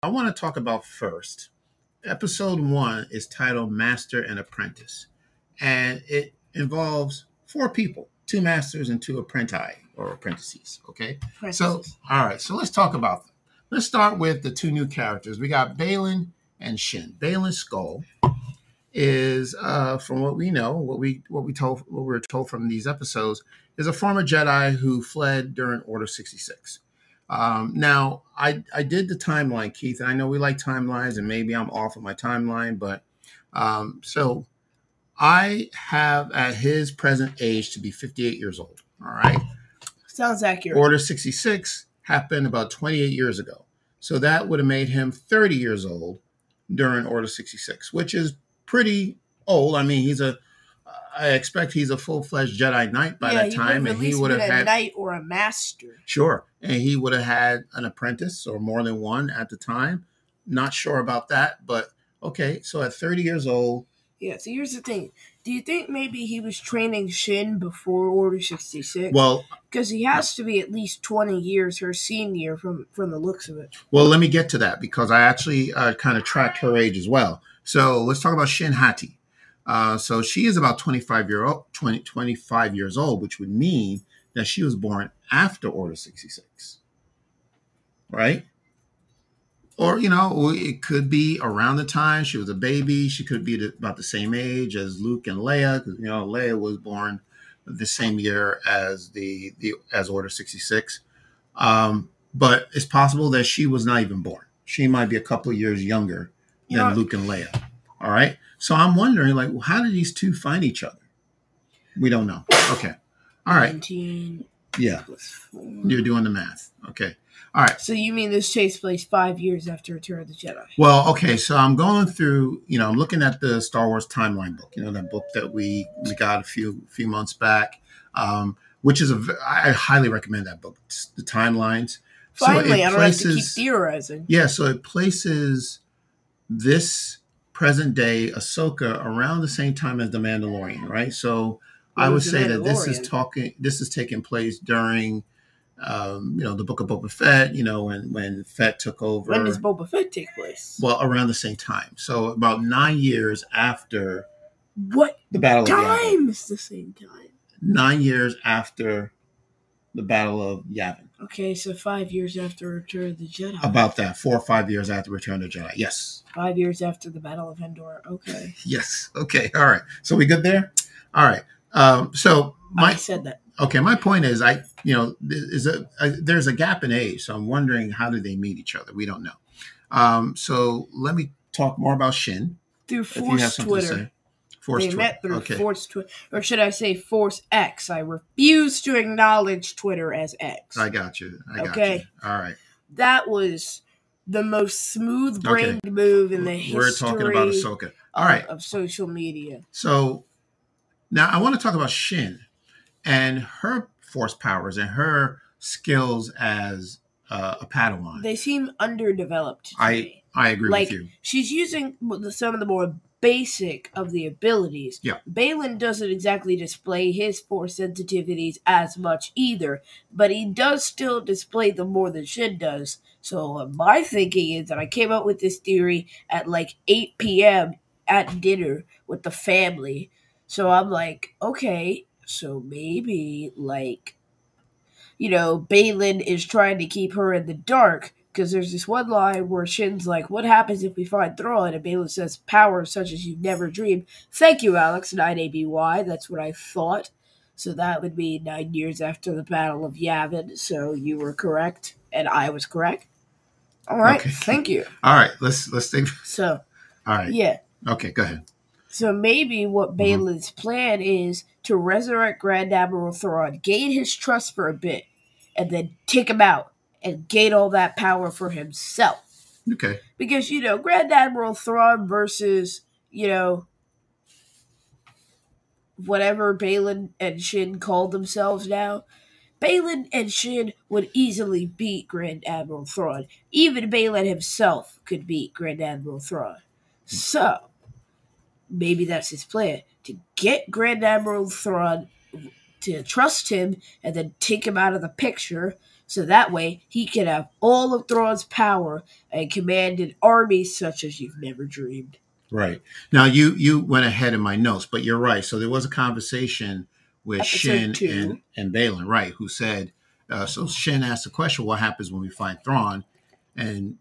I want to talk about first. Episode one is titled Master and Apprentice, and it involves four people two masters and two apprentices or apprentices. Okay. So, all right. So let's talk about them. Let's start with the two new characters. We got Baylan and Shin. Baylan Skoll is, uh, from what we know, what we what we told what we were told from these episodes, is a former Jedi who fled during Order sixty six. Um, now, I I did the timeline, Keith. And I know we like timelines, and maybe I'm off of my timeline, but um, so I have at his present age to be 58 years old. All right. Sounds accurate. Order 66 happened about 28 years ago. So that would have made him 30 years old during Order 66, which is pretty old. I mean, he's a I expect he's a full fledged Jedi Knight by yeah, that time, and he would have had a knight or a master. Sure, and he would have had an apprentice or more than one at the time. Not sure about that, but okay. So at 30 years old, yeah, so here's the thing. Do you think maybe he was training Shin before Order 66? Well, because he has to be at least 20 years her senior from from the looks of it. Well, let me get to that because I actually uh, kind of tracked her age as well. So let's talk about Shin Hati. Uh, so she is about 25 year old, 20, 25 years old, which would mean that she was born after Order 66. Right? or you know it could be around the time she was a baby she could be about the same age as luke and leia because you know leia was born the same year as the, the as order 66 um, but it's possible that she was not even born she might be a couple of years younger than yeah. luke and leia all right so i'm wondering like well, how did these two find each other we don't know okay all right 19 yeah you're doing the math okay all right. So you mean this takes place five years after Return of the Jedi? Well, okay. So I'm going through, you know, I'm looking at the Star Wars timeline book. You know, that book that we we got a few few months back, um, which is a I highly recommend that book. It's the timelines. Finally, so I don't places, have to keep theorizing. Yeah, so it places this present day Ahsoka around the same time as the Mandalorian, right? So I would say that this is talking. This is taking place during um, you know, the Book of Boba Fett, you know, when when Fett took over. When does Boba Fett take place? Well, around the same time. So about nine years after. What the battle time is the same time? Nine years after the Battle of Yavin. Okay, so five years after Return of the Jedi. About that, four or five years after Return of the Jedi. Yes. Five years after the Battle of Endor. Okay. yes. Okay. All right. So we good there? All right. Um, so my, I said that. Okay, my point is, I you know, is a, a, there's a gap in age, so I'm wondering how do they meet each other? We don't know. Um, so let me talk more about Shin through Force Twitter. Force they met through okay. Force Twitter, or should I say Force X? I refuse to acknowledge Twitter as X. I got you. I got okay. You. All right. That was the most smooth brained okay. move in the history. We're talking about Ahsoka. All right. Of, of social media. So now I want to talk about Shin and her force powers and her skills as uh, a Padawan. They seem underdeveloped. I me. I agree like, with you. She's using some of the more basic of the abilities. Yeah. Baylan doesn't exactly display his force sensitivities as much either, but he does still display them more than Shin does. So uh, my thinking is that I came up with this theory at like 8 p.m. at dinner with the family. So I'm like, okay, so maybe, like, you know, Baylan is trying to keep her in the dark because there's this one line where Shin's like, "What happens if we find Thrawn?" And Baylan says, "Power such as you've never dreamed." Thank you, Alex. Nine ABY. That's what I thought. So that would be nine years after the Battle of Yavin. So you were correct, and I was correct. All right. Okay. Thank you. All right. Let's let's think. So. All right. Yeah. Okay. Go ahead. So maybe what mm-hmm. Baylan's plan is to resurrect Grand Admiral Thrawn, gain his trust for a bit, and then take him out and gain all that power for himself. Okay. Because, you know, Grand Admiral Thrawn versus, you know, whatever Baylan and Shin call themselves now. Baylan and Shin would easily beat Grand Admiral Thrawn. Even Baylan himself could beat Grand Admiral Thrawn. So, maybe that's his plan to get Grand Admiral Thrawn to trust him and then take him out of the picture So that way he can have all of Thrawn's power and command an army such as you've never dreamed. Right. Now you you went ahead in my notes, but you're right. So there was a conversation with Episode Shin two. and, and Baylan, right, who said uh, so Shin asked the question, what happens when we find Thrawn? And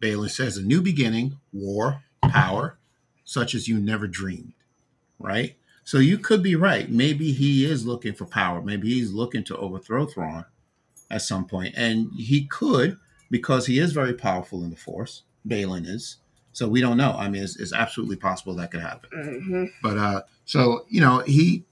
Baylan says, a new beginning, war, power, such as you never dreamed. Right? So you could be right. Maybe he is looking for power. Maybe he's looking to overthrow Thrawn at some point. And he could, because he is very powerful in the Force. Baylan is. So we don't know. I mean, it's, it's absolutely possible that could happen. Mm-hmm. But uh, so you know, he,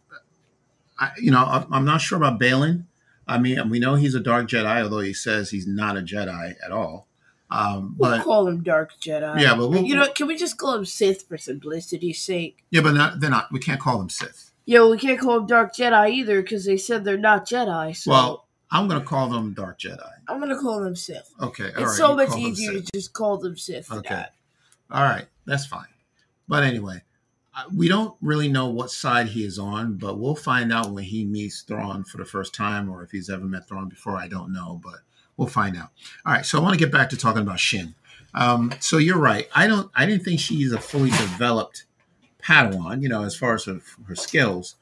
I, you know, I- I'm not sure about Baylan. I mean, we know he's a dark Jedi, although he says he's not a Jedi at all. Um, We'll but call him Dark Jedi. Yeah, but we'll- you know, can we just call him Sith for simplicity's sake? yeah, but not, they're not. We can't call them Sith. Yo, we can't call them Dark Jedi either because they said they're not Jedi. So Well, I'm going to call them Dark Jedi. I'm gonna call them Sith. Okay, all It's right, so much easier to just call them Sith. Okay. that. All right, that's fine. But anyway, we don't really know what side he is on, but we'll find out when he meets Thrawn for the first time, or if he's ever met Thrawn before. I don't know, but we'll find out. All right, so I want to get back to talking about Shin. Um, so you're right. I don't. I didn't think she's a fully developed Padawan. You know, as far as her, her skills.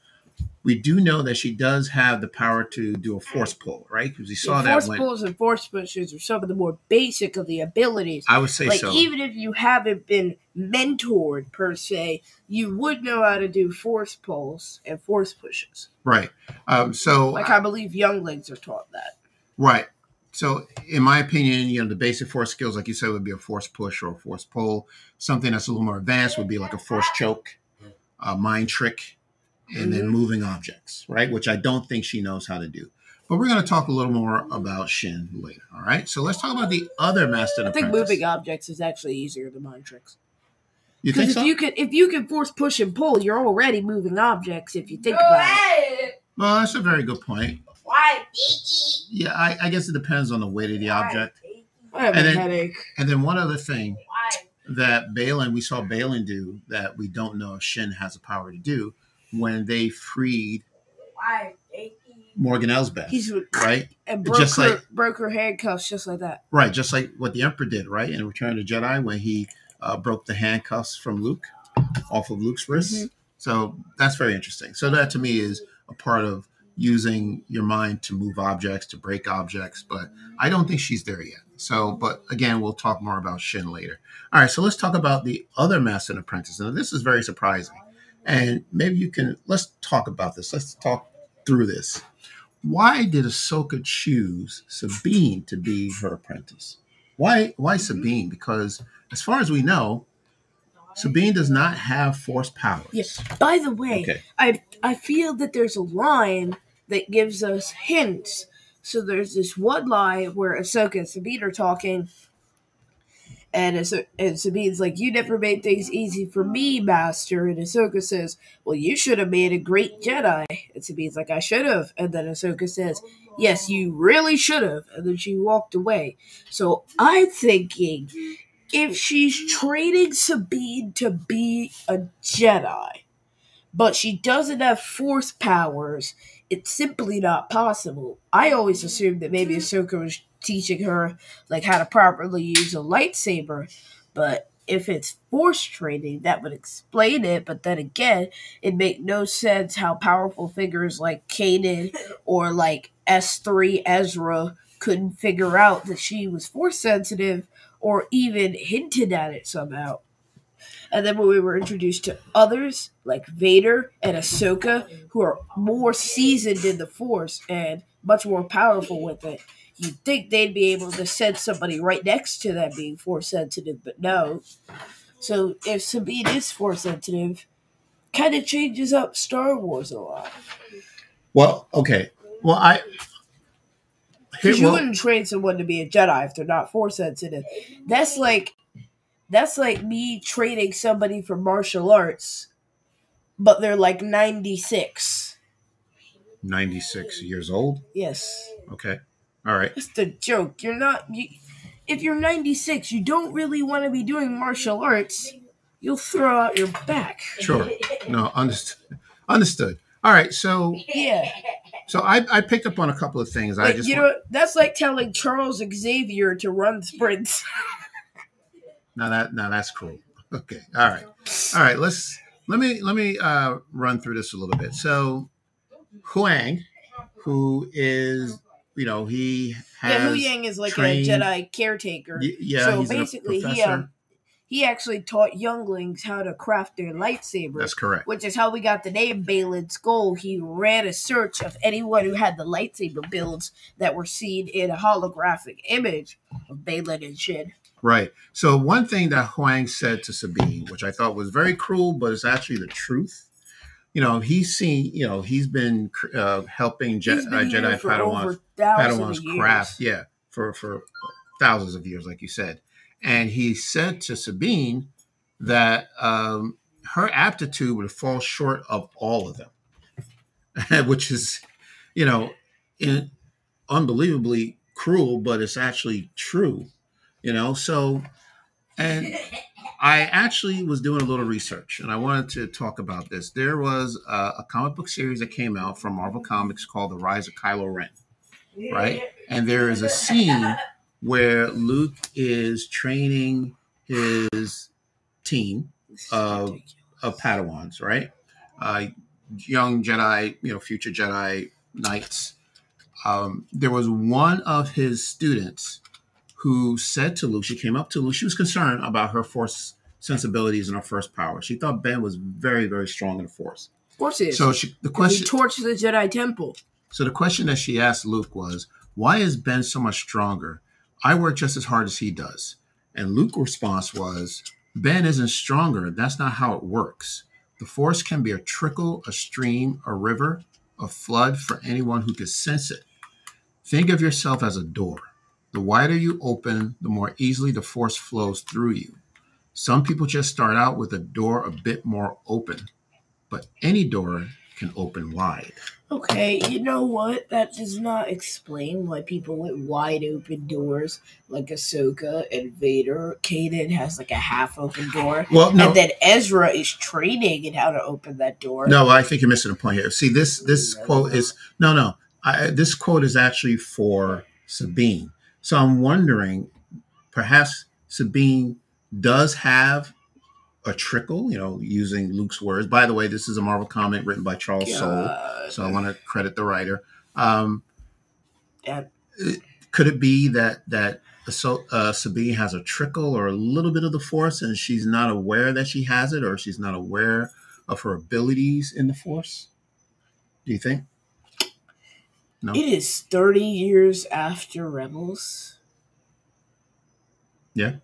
We do know that she does have the power to do a force pull, right? Because we saw Yeah, that force when pulls and force pushes are some of the more basic of the abilities. I would say like so. even if you haven't been mentored per se, you would know how to do force pulls and force pushes. right. Um, so Like I believe younglings are taught that. Right. So, in my opinion, you know, the basic force skills, like you said, would be a force push or a force pull. Something that's a little more advanced would be like a force choke, a mind trick, and then Mhm. moving objects, right? Which I don't think she knows how to do. But we're going to talk a little more about Shin later. All right. So let's talk about the other master I think apprentice. moving objects is actually easier than mind tricks. You think Because if so? you can if you can force push and pull, you're already moving objects if you think about it. well, that's a very good point. Why, Vicky? Yeah, I, I guess it depends on the weight of the object. I have And a then- headache. And then one other thing Why? that Baylan, we saw Baylan do that we don't know if Shin has the power to do when they freed Morgan Elsbeth, He's right? and broke Just her like- broke her handcuffs just like that. Right, just like what the Emperor did, right? In Return of the Jedi when he uh, broke the handcuffs from Luke off of Luke's wrists. Mhm. So that's very interesting. So that to me is a part of using your mind to move objects, to break objects, but I don't think she's there yet. So, but again, we'll talk more about Shin later. All right, so let's talk about the other Master and Apprentice. And this is very surprising. And maybe you can, let's talk about this. Let's talk through this. Why did Ahsoka choose Sabine to be her apprentice? Why, why mm-hmm. Sabine? Because as far as we know, Sabine does not have force powers. Yes. By the way, Okay. I I feel that there's a line that gives us hints. So there's this one line where Ahsoka and Sabine are talking, and Ahso- and Sabine's like, "You never made things easy for me, Master." And Ahsoka says, "Well, you should have made a great Jedi." And Sabine's like, "I should have." And then Ahsoka says, "Yes, you really should have." And then she walked away. So I'm thinking, if she's training Sabine to be a Jedi but she doesn't have force powers. It's simply not possible. I always assumed that maybe Ahsoka was teaching her like how to properly use a lightsaber, but if it's force training, that would explain it. But then again, it make no sense how powerful figures like Kanan or like S three Ezra couldn't figure out that she was force sensitive or even hinted at it somehow. And then when we were introduced to others like Vader and Ahsoka, who are more seasoned in the Force and much more powerful with it, you'd think they'd be able to send somebody right next to them being Force sensitive, but no. So if Sabine is Force sensitive, kind of changes up Star Wars a lot. Well, okay. Well, I. Because you well, wouldn't train someone to be a Jedi if they're not Force sensitive. That's like that's like me training somebody for martial arts, but they're like ninety six. 96 years old. Yes, Okay. All right. that's the joke. You're not. You, if you're ninety six, you don't really want to be doing martial arts. You'll throw out your back. Sure. No, understood. Understood. All right, so Yeah. so I, I picked up on a couple of things. I just you want- know, that's like telling Charles Xavier to run sprints. now that now that's cool. Okay, all right, all right. Let's let me let me uh, run through this a little bit. So Huyang, who is you know he has yeah, Huyang is like trained- a Jedi caretaker. y- yeah so basically, he um, he actually taught younglings how to craft their lightsabers. that's correct. which is how we got the name Baylan Skoll. He ran a search of anyone who had the lightsaber builds that were seen in a holographic image of Baylan and Shin. Right. So one thing that Huyang said to Sabine, which I thought was very cruel, but it's actually the truth. You know, he's seen. You know, he's been uh, helping Je- He's uh, been here Jedi Padawans Padawan's craft, yeah, for for thousands of years, like you said. And he said to Sabine that um, her aptitude would fall short of all of them, which is, you know, in, unbelievably cruel, but it's actually true. You know, so and I actually was doing a little research and I wanted to talk about this. There was a, a comic book series that came out from Marvel Comics called The Rise of Kylo Ren right? And there is a scene where Luke is training his team of of Padawans, right? Uh, young Jedi, you know, future Jedi knights. Um, there was one of his students who said to Luke, she came up to Luke, she was concerned about her force sensibilities and her first power. She thought Ben was very, very strong in the force. Of course he is. So she, the 'Cause he question, torched the Jedi Temple. so the question that she asked Luke was, "Why is Ben so much stronger? I work just as hard as he does." And Luke's response was, "Ben isn't stronger. That's not how it works. The Force can be a trickle, a stream, a river, a flood for anyone who can sense it. Think of yourself as a door. The wider you open, the more easily the Force flows through you. Some people just start out with a door a bit more open, but any door can open wide." Okay, you know what? That does not explain why people with wide open doors, like Ahsoka and Vader. Kanan has like a half open door. Well, no, And then Ezra is training in how to open that door. No, I think you're missing a point here. See, this this quote is no, no. I, this quote is actually for Sabine. So I'm wondering, perhaps Sabine does have a trickle. You know, using Luke's words. By the way, this is a Marvel comic written by Charles Soule, so I want to credit the writer. Um, Yeah. could it be that that so uh, Sabine has a trickle or a little bit of the Force, and she's not aware that she has it, or she's not aware of her abilities in the Force? Do you think? No. It is 30 years after Rebels. Yeah.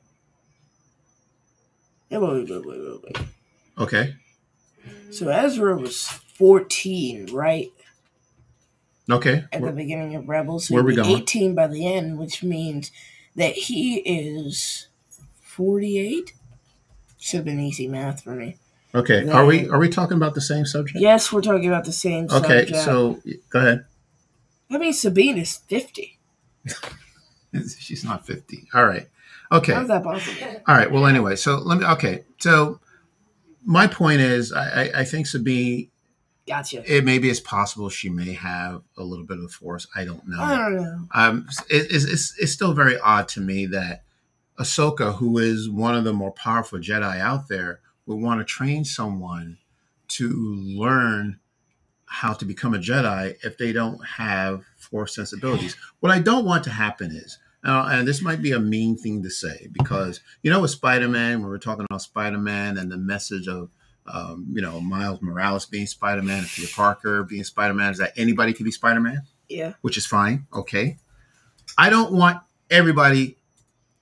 Yeah, wait, wait, wait, wait. Okay. So Ezra was 14, right? Okay. At the beginning of Rebels. Where we going? 18 by the end, which means that he is 48. Should have been easy math for me. Okay. Are we are we talking about the same subject? Yes, we're talking about the same Okay. subject. So go ahead. I mean, Sabine is 50. She's not fifty. All right. Okay. How's that possible? All right. Well, anyway, so let me. Okay. So my point is, I, I, I think Sabine. Gotcha. It maybe it's possible she may have a little bit of the force. I don't know. I don't know. um, it, it's, it's, it's still very odd to me that Ahsoka, who is one of the more powerful Jedi out there, would want to train someone to learn how to become a Jedi if they don't have Force sensibilities. What I don't want to happen is, uh, and this might be a mean thing to say, because you know, with Spider Man, when we're talking about Spider Man and the message of um, you know Miles Morales being Spider Man and Peter Parker being Spider Man, is that anybody can be Spider Man Yeah. which is fine. Okay. I don't want everybody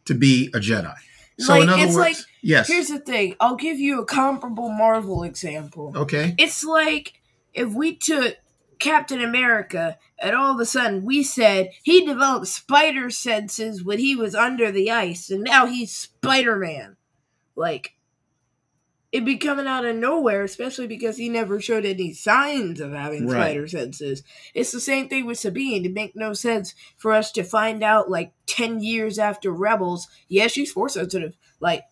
to be a Jedi. So Like, in other it's words, like- yes. Here's the thing. I'll give you a comparable Marvel example. okay. It's like if we took Captain America and all of a sudden we said he developed spider senses when he was under the ice and now he's Spider Man. Like, it'd be coming out of nowhere, especially because he never showed any signs of having Right. spider senses. It's the same thing with Sabine. It make no sense for us to find out like 10 years after Rebels, yeah, she's force sensitive. Like,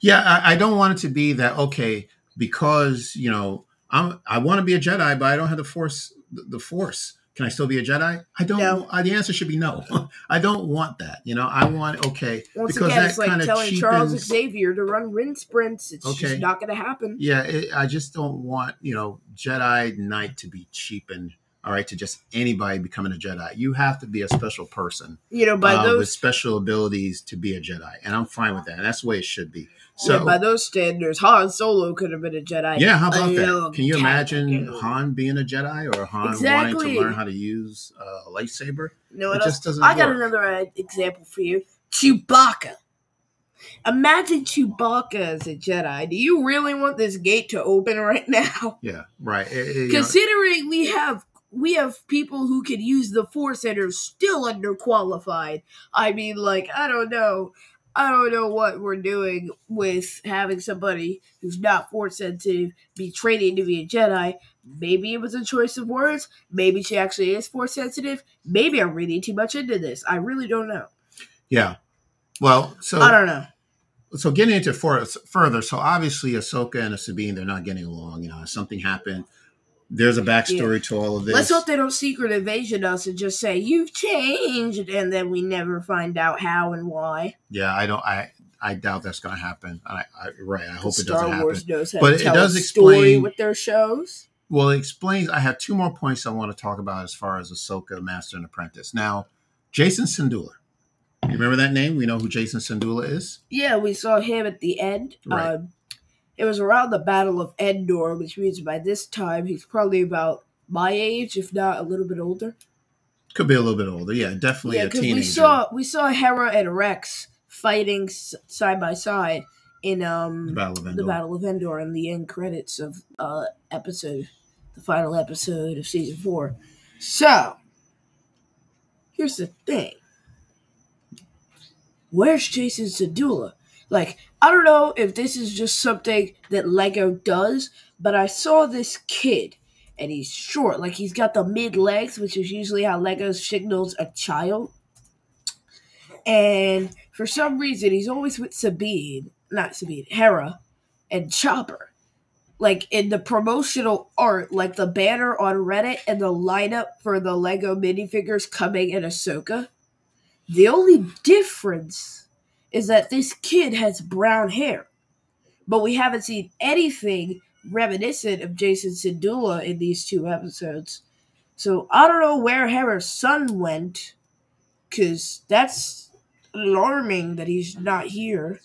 Yeah, I, I don't want it to be that okay because you know I'm I want to be a Jedi, but I don't have the Force. The, Force. Can I still be a Jedi? I don't. No. The answer should be no. I don't want that. You know, I want okay Once because again, that it's like telling Charles. Xavier to run rin sprints. It's Okay. just not going to happen. Yeah, it, I just don't want you know Jedi Knight to be cheapened. All right, to just anybody becoming a Jedi. You have to be a special person You know, by uh, with special abilities to be a Jedi, and I'm fine with that. And that's the way it should be. yeah, So by those standards, Han Solo could have been a Jedi. Yeah, how about that? Can you imagine. Han being a Jedi or Han wanting to learn how to use uh, a lightsaber? No, It just doesn't I got work. another uh, example for you. Chewbacca. Imagine Chewbacca as a Jedi. Do you really want this gate to open right now? Yeah, right. It- it- you know, Considering we have we have people who can use the Force and are still underqualified. I mean, like I don't know. I don't know what we're doing with having somebody who's not force sensitive be training to be a Jedi. Maybe it was a choice of words. Maybe she actually is force sensitive. Maybe I'm reading too much into this. I really don't know. yeah. Well, so I don't know. so getting into for, further, so obviously Ahsoka and Sabine, they're not getting along. You know, something happened. There's a backstory to all of this. Let's hope they don't secret invasion us and just say you've changed, and then we never find out how and why. yeah, I don't. I I doubt that's going to happen. I, I right. I hope it Star doesn't Wars happen. knows how But to it does a story explain- with their shows. Well, it explains. I have two more points I want to talk about as far as Ahsoka, Master and Apprentice. Now, Jacen Syndulla. You remember that name? We know who Jacen Syndulla is. Yeah, we saw him at the end. Right. Um, it was around the Battle of Endor, which means by this time he's probably about my age, if not a little bit older. Could be a little bit older. Yeah, definitely yeah, a because teenager. we saw we saw Hera and Rex fighting side by side in um the Battle of Endor. the Battle of Endor and the end credits of uh episode, the final episode of season four. So, here's the thing. Where's Jacen Syndulla? Like, I don't know if this is just something that Lego does, but I saw this kid and he's short. Like, he's got the mid legs, which is usually how Lego signals a child. And for some reason, he's always with Sabine, not Sabine, Hera, and Chopper. Like in the promotional art, like the banner on Reddit and the lineup for the Lego minifigures coming in Ahsoka. The only difference is that this kid has brown hair, but we haven't seen anything reminiscent of Jacen Syndulla in these two episodes. So I don't know where Hera's son went, because that's alarming that he's not here.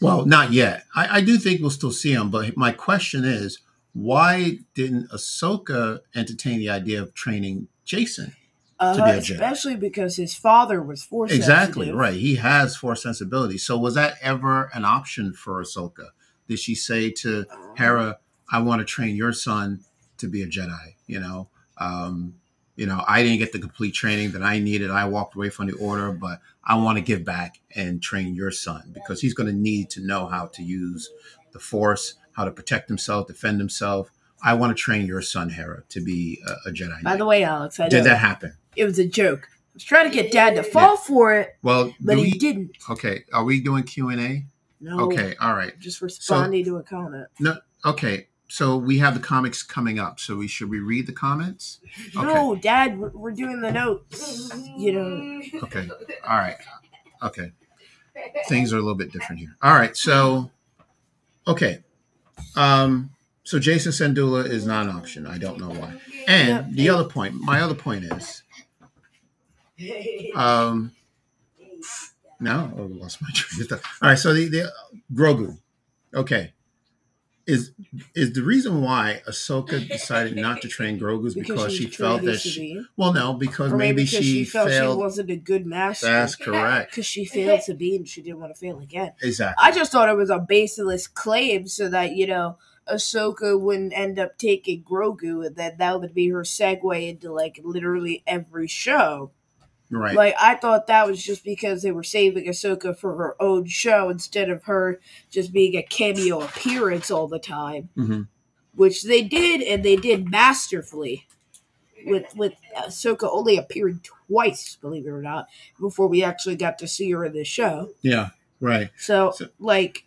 Well, not yet. I, I do think we'll still see him, but my question is, why didn't Ahsoka entertain the idea of training Jacen? Uh, To be a Jedi. especially because his father was force Exactly sensitive. right. He has force sensibility. So was that ever an option for Ahsoka? Did she say to Hera, "I want to train your son to be a Jedi"? You know, um, you know, I didn't get the complete training that I needed. I walked away from the order, but I want to give back and train your son because he's going to need to know how to use the Force, how to protect himself, defend himself. I want to train your son, Hera, to be a, a Jedi. By Knight. the way, Alex, I know did that happen? It was a joke. I was trying to get Dad to fall for it, Well, but do he we- didn't. Okay, are we doing Q and A? No, Okay, all right. just responding to a comment. No, okay. So we have the comics coming up. So we should we read the comments? No, Dad, we're, we're doing the notes. You know, Okay. All right. Okay. Things are a little bit different here. All right. So, okay. Um. So Jacen Syndulla is not an option. I don't know why. And the other point, my other point is, um, no, oh, I lost my train of thought. All right. So the the Grogu. Okay. Is is the reason why Ahsoka decided not to train Grogu is because, she felt that she, well no because Or maybe, because she, felt failed she wasn't a good master. that's correct Because she failed to be and she didn't want to fail again. exactly I just thought it was a baseless claim so that, you know, Ahsoka wouldn't end up taking Grogu and then that would be her segue into like literally every show. Right Like I thought that was just because they were saving Ahsoka for her own show instead of her just being a cameo appearance all the time. Mhm. Which they did and they did masterfully. With with Ahsoka only appearing twice, believe it or not, before we actually got to see her in the show. yeah right So, So- like,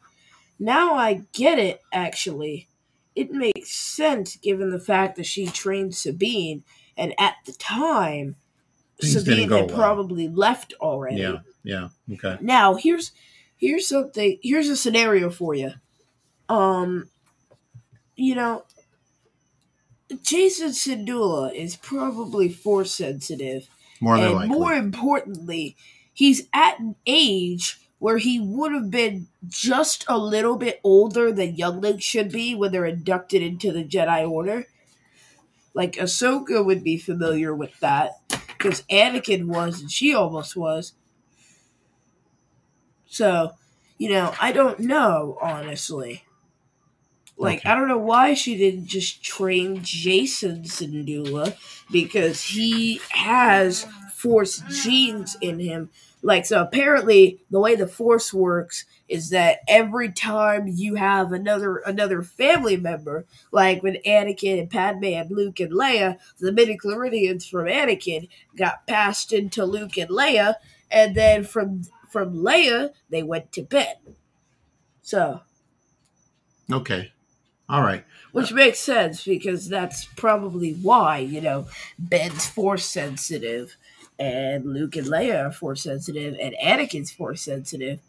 now I get it, actually. it makes sense given the fact that she trained Sabine, and at the time, Things Sabine had well. probably left already. Yeah. Yeah. Okay. Now here's here's something here's a scenario for you. Um you know Jacen Syndulla is probably force sensitive. More than and likely. more importantly, he's at an age where he would have been just a little bit older than younglings should be when they're inducted into the Jedi Order. Like Ahsoka would be familiar with that because Anakin was and she almost was. So, you know, I don't know honestly. Like Okay. I don't know why she didn't just train Jacen Syndulla because he has force genes in him. Like so apparently the way the force works is that every time you have another another family member, like when Anakin and Padme and Luke and Leia, the midichlorians from Anakin got passed into Luke and Leia, and then from from Leia they went to Ben. So Okay. All right. which makes sense because that's probably why you know Ben's force sensitive, and Luke and Leia are force sensitive, and Anakin's force sensitive.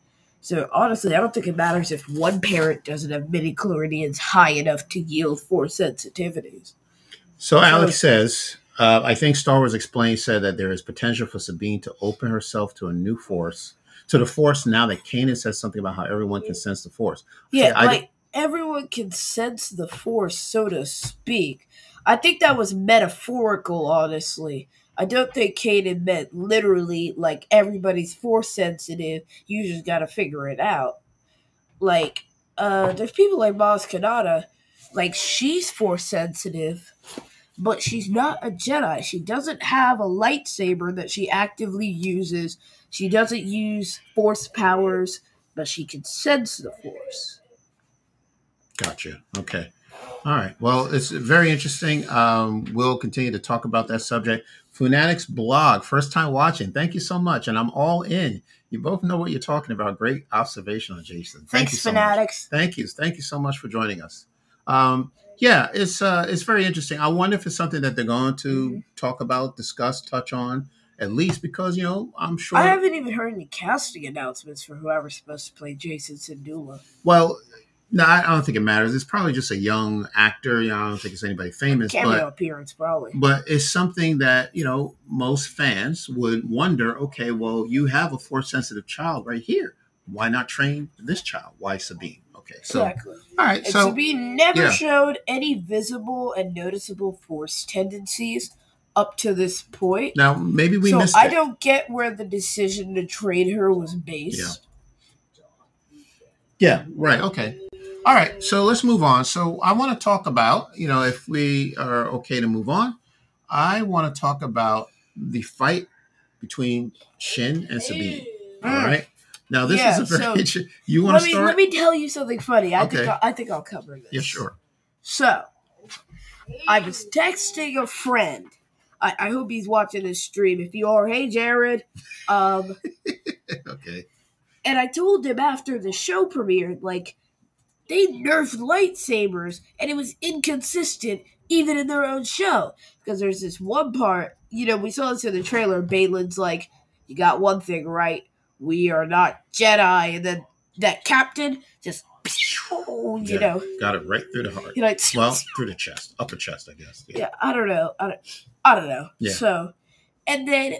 So honestly, I don't think it matters if one parent doesn't have midi chloridians high enough to yield force sensitivities. So Alex says, uh, I think Star Wars Explained said that there is potential for Sabine to open herself to a new force, to the force now that Kanan says something about how everyone can sense the force. Yeah, I- like everyone can sense the force, so to speak. I think that was metaphorical, honestly. I don't think Kanan meant literally like everybody's force sensitive. You just gotta figure it out. Like, uh, there's people like Maz Kanata, like she's force sensitive, but she's not a Jedi. She doesn't have a lightsaber that she actively uses. She doesn't use force powers, but she can sense the force. Gotcha. Okay. All right. Well, it's very interesting. Um, we'll continue to talk about that subject. Funatics blog, first time watching. Thank you so much. And I'm all in. You both know what you're talking about. Great observation on Jacen. Thank Thanks, you so much. fanatics. Thank you. Thank you so much for joining us. Um, yeah, it's uh, it's very interesting. I wonder if it's something that they're going to Mm-hmm. talk about, discuss, touch on, at least because you know I'm sure. I haven't even heard any casting announcements for whoever's supposed to play Jacen Syndulla. well, no, I don't think it matters. It's probably just a young actor. You know, I don't think it's anybody famous, Cameo but appearance, probably. but it's something that you know most fans would wonder. Okay, well, you have a force sensitive child right here. Why not train this child? Why Sabine? Okay, so exactly. all right, And so Sabine never yeah. showed any visible and noticeable force tendencies up to this point. now maybe we so missed I it. don't get where the decision to trade her was based. Yeah, right. Okay. All right. So let's move on. So I want to talk about, you know, if we are okay to move on, I want to talk about the fight between Shin and Sabine. All Mm. Now this Yeah, is a very so you want to start? let me tell you something funny. I think Okay. I'll, I think I'll cover this. yeah, sure. So, I was texting a friend. I, I hope he's watching this stream. If you are, hey Jared. Um, Okay. and I told him after the show premiered, like they nerfed lightsabers, and it was inconsistent even in their own show. Because there's this one part, you know, we saw this in the trailer. Baylan's like, "You got one thing right. We are not Jedi," and then that captain just, you Yeah. know, Got it right through the heart. you know, Well, through the chest, upper chest, I guess. yeah, I don't know. I don't, I don't know. Yeah. So, and then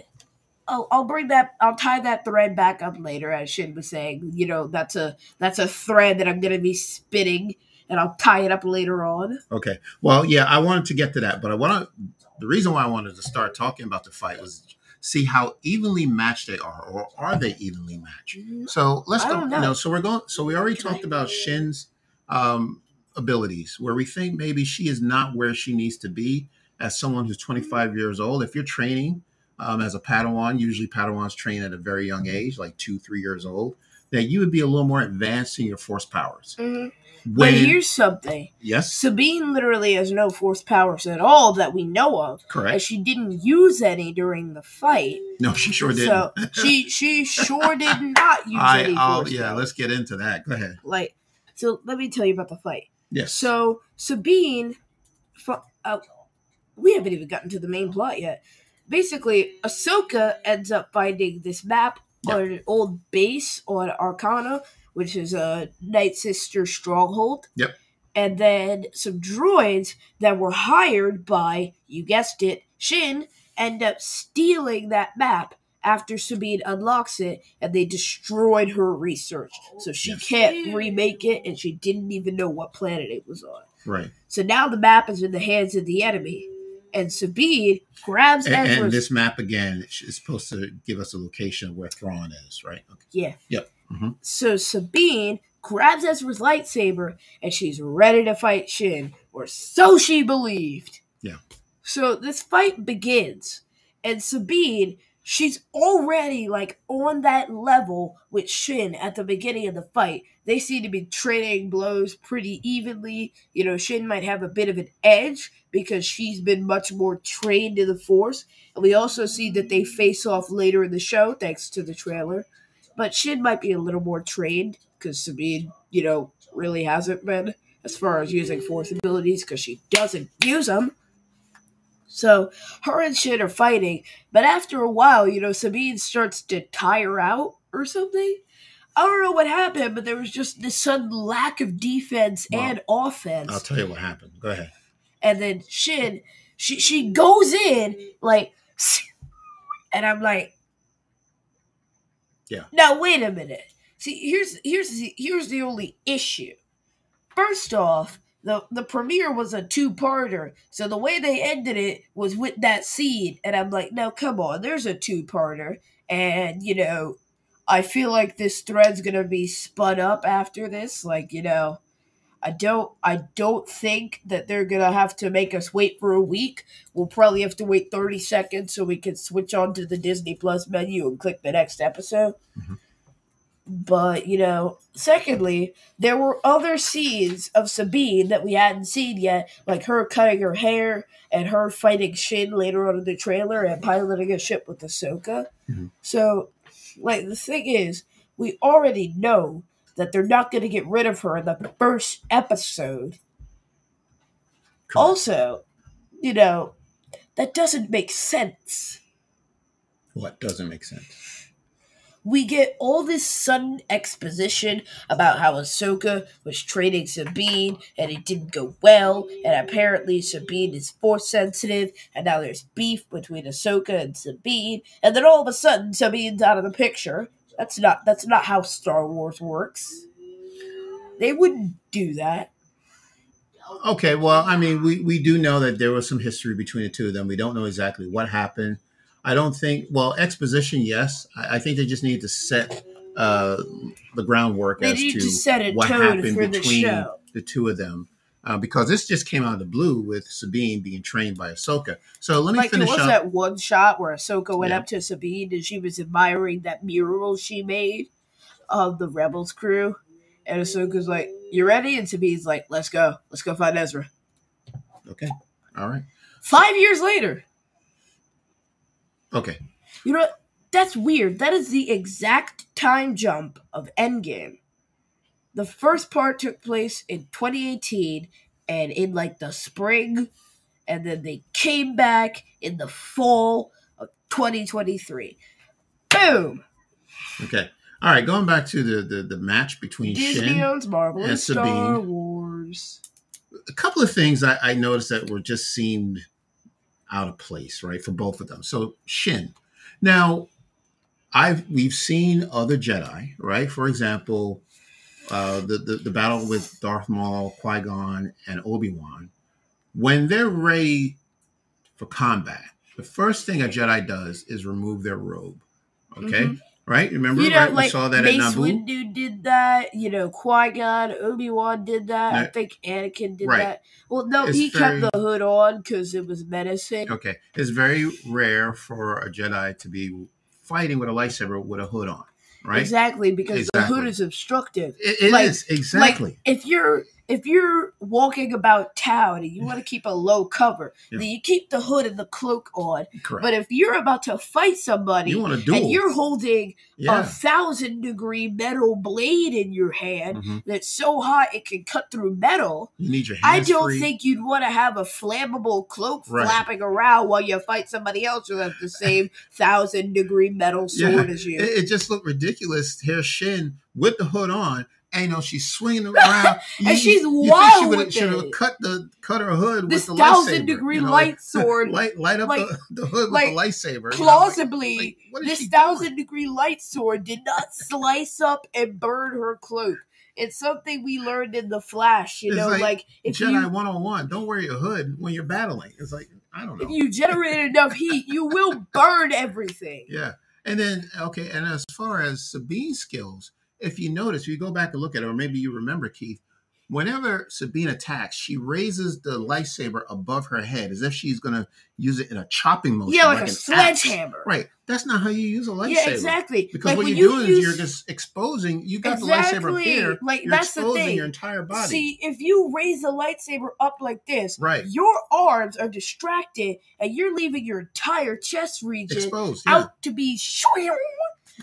I'll, I'll bring that. I'll tie that thread back up later, as Shin was saying. You know, that's a that's a thread that I'm gonna be spinning, and I'll tie it up later on. Okay. Well, yeah, I wanted to get to that, but I want to. The reason why I wanted to start talking about the fight was see how evenly matched they are, or are they evenly matched? So let's go. don't You know. know, so we're going. So we already talked about Shin's um, abilities, where we think maybe she is not where she needs to be as someone who's 25 years old. If you're training um, as a Padawan, usually Padawans train at a very young age, like two, three years old, that you would be a little more advanced in your force powers. Mhm. But here's something: yes, Sabine literally has no force powers at all that we know of, and correct. she didn't use any during the fight. No, she sure didn't. So she she sure did not use I, any I'll, force yeah, powers. let's get into that. Go ahead. like. So let me tell you about the fight. Yes. So Sabine, uh, we haven't even gotten to the main plot yet. Basically, Ahsoka ends up finding this map Yep. on an old base on Arcana, which is a Night Sister stronghold. Yep. And then some droids that were hired by, you guessed it, Shin, end up stealing that map after Sabine unlocks it, and they destroyed her research. So she Yes. can't remake it, and she didn't even know what planet it was on. right. So now the map is in the hands of the enemy, and Sabine grabs And, and this map again is supposed to give us a location of where Thrawn is, right? Okay. yeah. Yep. Mhm. So Sabine grabs Ezra's lightsaber, and she's ready to fight Shin, or so she believed. Yeah. So this fight begins, and Sabine, she's already like on that level with Shin at the beginning of the fight. They seem to be trading blows pretty evenly. You know, Shin might have a bit of an edge because she's been much more trained in the Force. And we also see that they face off later in the show, thanks to the trailer. But Shin might be a little more trained because Sabine, you know, really hasn't been as far as using Force abilities because she doesn't use them. So her and Shin are fighting, but after a while, you know, Sabine starts to tire out or something. I don't know what happened, but there was just this sudden lack of defense Well, and offense. I'll tell you what happened. Go ahead. and then Shin, she she goes in like, and I'm like, Yeah. Now wait a minute. See, here's here's the here's the only issue. First off, the the premiere was a two parter, so the way they ended it was with that scene, and I'm like, no, come on, there's a two parter, and you know, I feel like this thread's gonna be spun up after this, like you know. I don't I don't think that they're gonna have to make us wait for a week. We'll probably have to wait 30 seconds so we can switch on to the Disney Plus menu and click the next episode. Mhm. But, you know, secondly, there were other scenes of Sabine that we hadn't seen yet, like her cutting her hair and her fighting Shin later on in the trailer and piloting a ship with Ahsoka. Mhm. So, like, the thing is, we already know that they're not going to get rid of her in the first episode. Correct. Also, you know, that doesn't make sense. What doesn't make sense? We get all this sudden exposition about how Ahsoka was training Sabine and it didn't go well, and apparently Sabine is force sensitive, and now there's beef between Ahsoka and Sabine, and then all of a sudden Sabine's out of the picture. That's not that's not how Star Wars works. They wouldn't do that. Okay, well, I mean, we, we do know that there was some history between the two of them. We don't know exactly what happened. I don't think, well, exposition, yes. I, I think they just need to set uh, the groundwork They as need to, to set a what happened for the between show. the two of them. Uh, because this just came out of the blue with Sabine being trained by Ahsoka. So let me Like there finish was up. that one shot where Ahsoka went Yeah. up to Sabine and she was admiring that mural she made of the Rebels crew. And Ahsoka's like, You ready? And Sabine's like, Let's go. Let's go find Ezra. Okay, all right. Five years later. Okay, You know what? That's weird. That is the exact time jump of Endgame. The first part took place in 2018 and in like the spring, and then they came back in the fall of 2023. Boom! okay. All right, going back to the, the, the match between Disney Shin. owns Marvel and, and Star Sabine. Wars. a couple of things I, I noticed that were just seemed out of place, right, for both of them. So Shin. Now, I've we've seen other Jedi, right? For example, uh, the, the the battle with Darth Maul, Qui Gon, and Obi Wan. When they're ready for combat, the first thing a Jedi does is remove their robe. Okay, Mhm. Right? Remember, You know, right? like we saw that Mace at Naboo. Windu did that. You know, Qui Gon, Obi Wan did that. I think Anakin did Right. that. Well, no, It's he very- kept the hood on because it was menacing. Okay, it's very rare for a Jedi to be fighting with a lightsaber with a hood on, right? Exactly, because the hood is obstructive. It, it Like- is, exactly. If you're if you're walking about town and you want to keep a low cover, Yeah. then you keep the hood and the cloak on. Correct. But if you're about to fight somebody you want to duel. and you're holding a thousand degree metal blade in your hand Mhm. that's so hot it can cut through metal, You need your I don't free. think you'd want to have a flammable cloak Right. flapping around while you fight somebody else who has the same thousand degree metal Yeah. sword as you. it, it just looked ridiculous. Here's Shin with the hood on, and you know she's swinging around, You- And she's you think wild she should have cut the cut her hood This with the thousand lightsaber, degree you know, light sword, light light up like- the, the hood like, with the lightsaber. you know, like- plausibly, this thousand doing? degree light sword did not slice up and burn her cloak. It's something we learned in the Flash, you It's know, like if Jedi you 101. Don't wear your hood when you're battling. It's like I don't know. if you generate enough heat, you will burn everything. Yeah. And then, okay, and as far as Sabine's skills, if you notice, if you go back and look at it, or maybe you remember, Keith, whenever Sabine attacks, she raises the lightsaber above her head as if she's going to use it in a chopping motion. Yeah, like, a an axe. sledgehammer. Right. That's not how you use a lightsaber. Yeah, exactly. Because like what you're doing use, is you're just exposing, you got the lightsaber up here, Like, you're that's the thing. your entire body. See, if you raise the lightsaber up like this, right. your arms are distracted and you're leaving your entire chest region Exposed. Yeah. out to be shoo-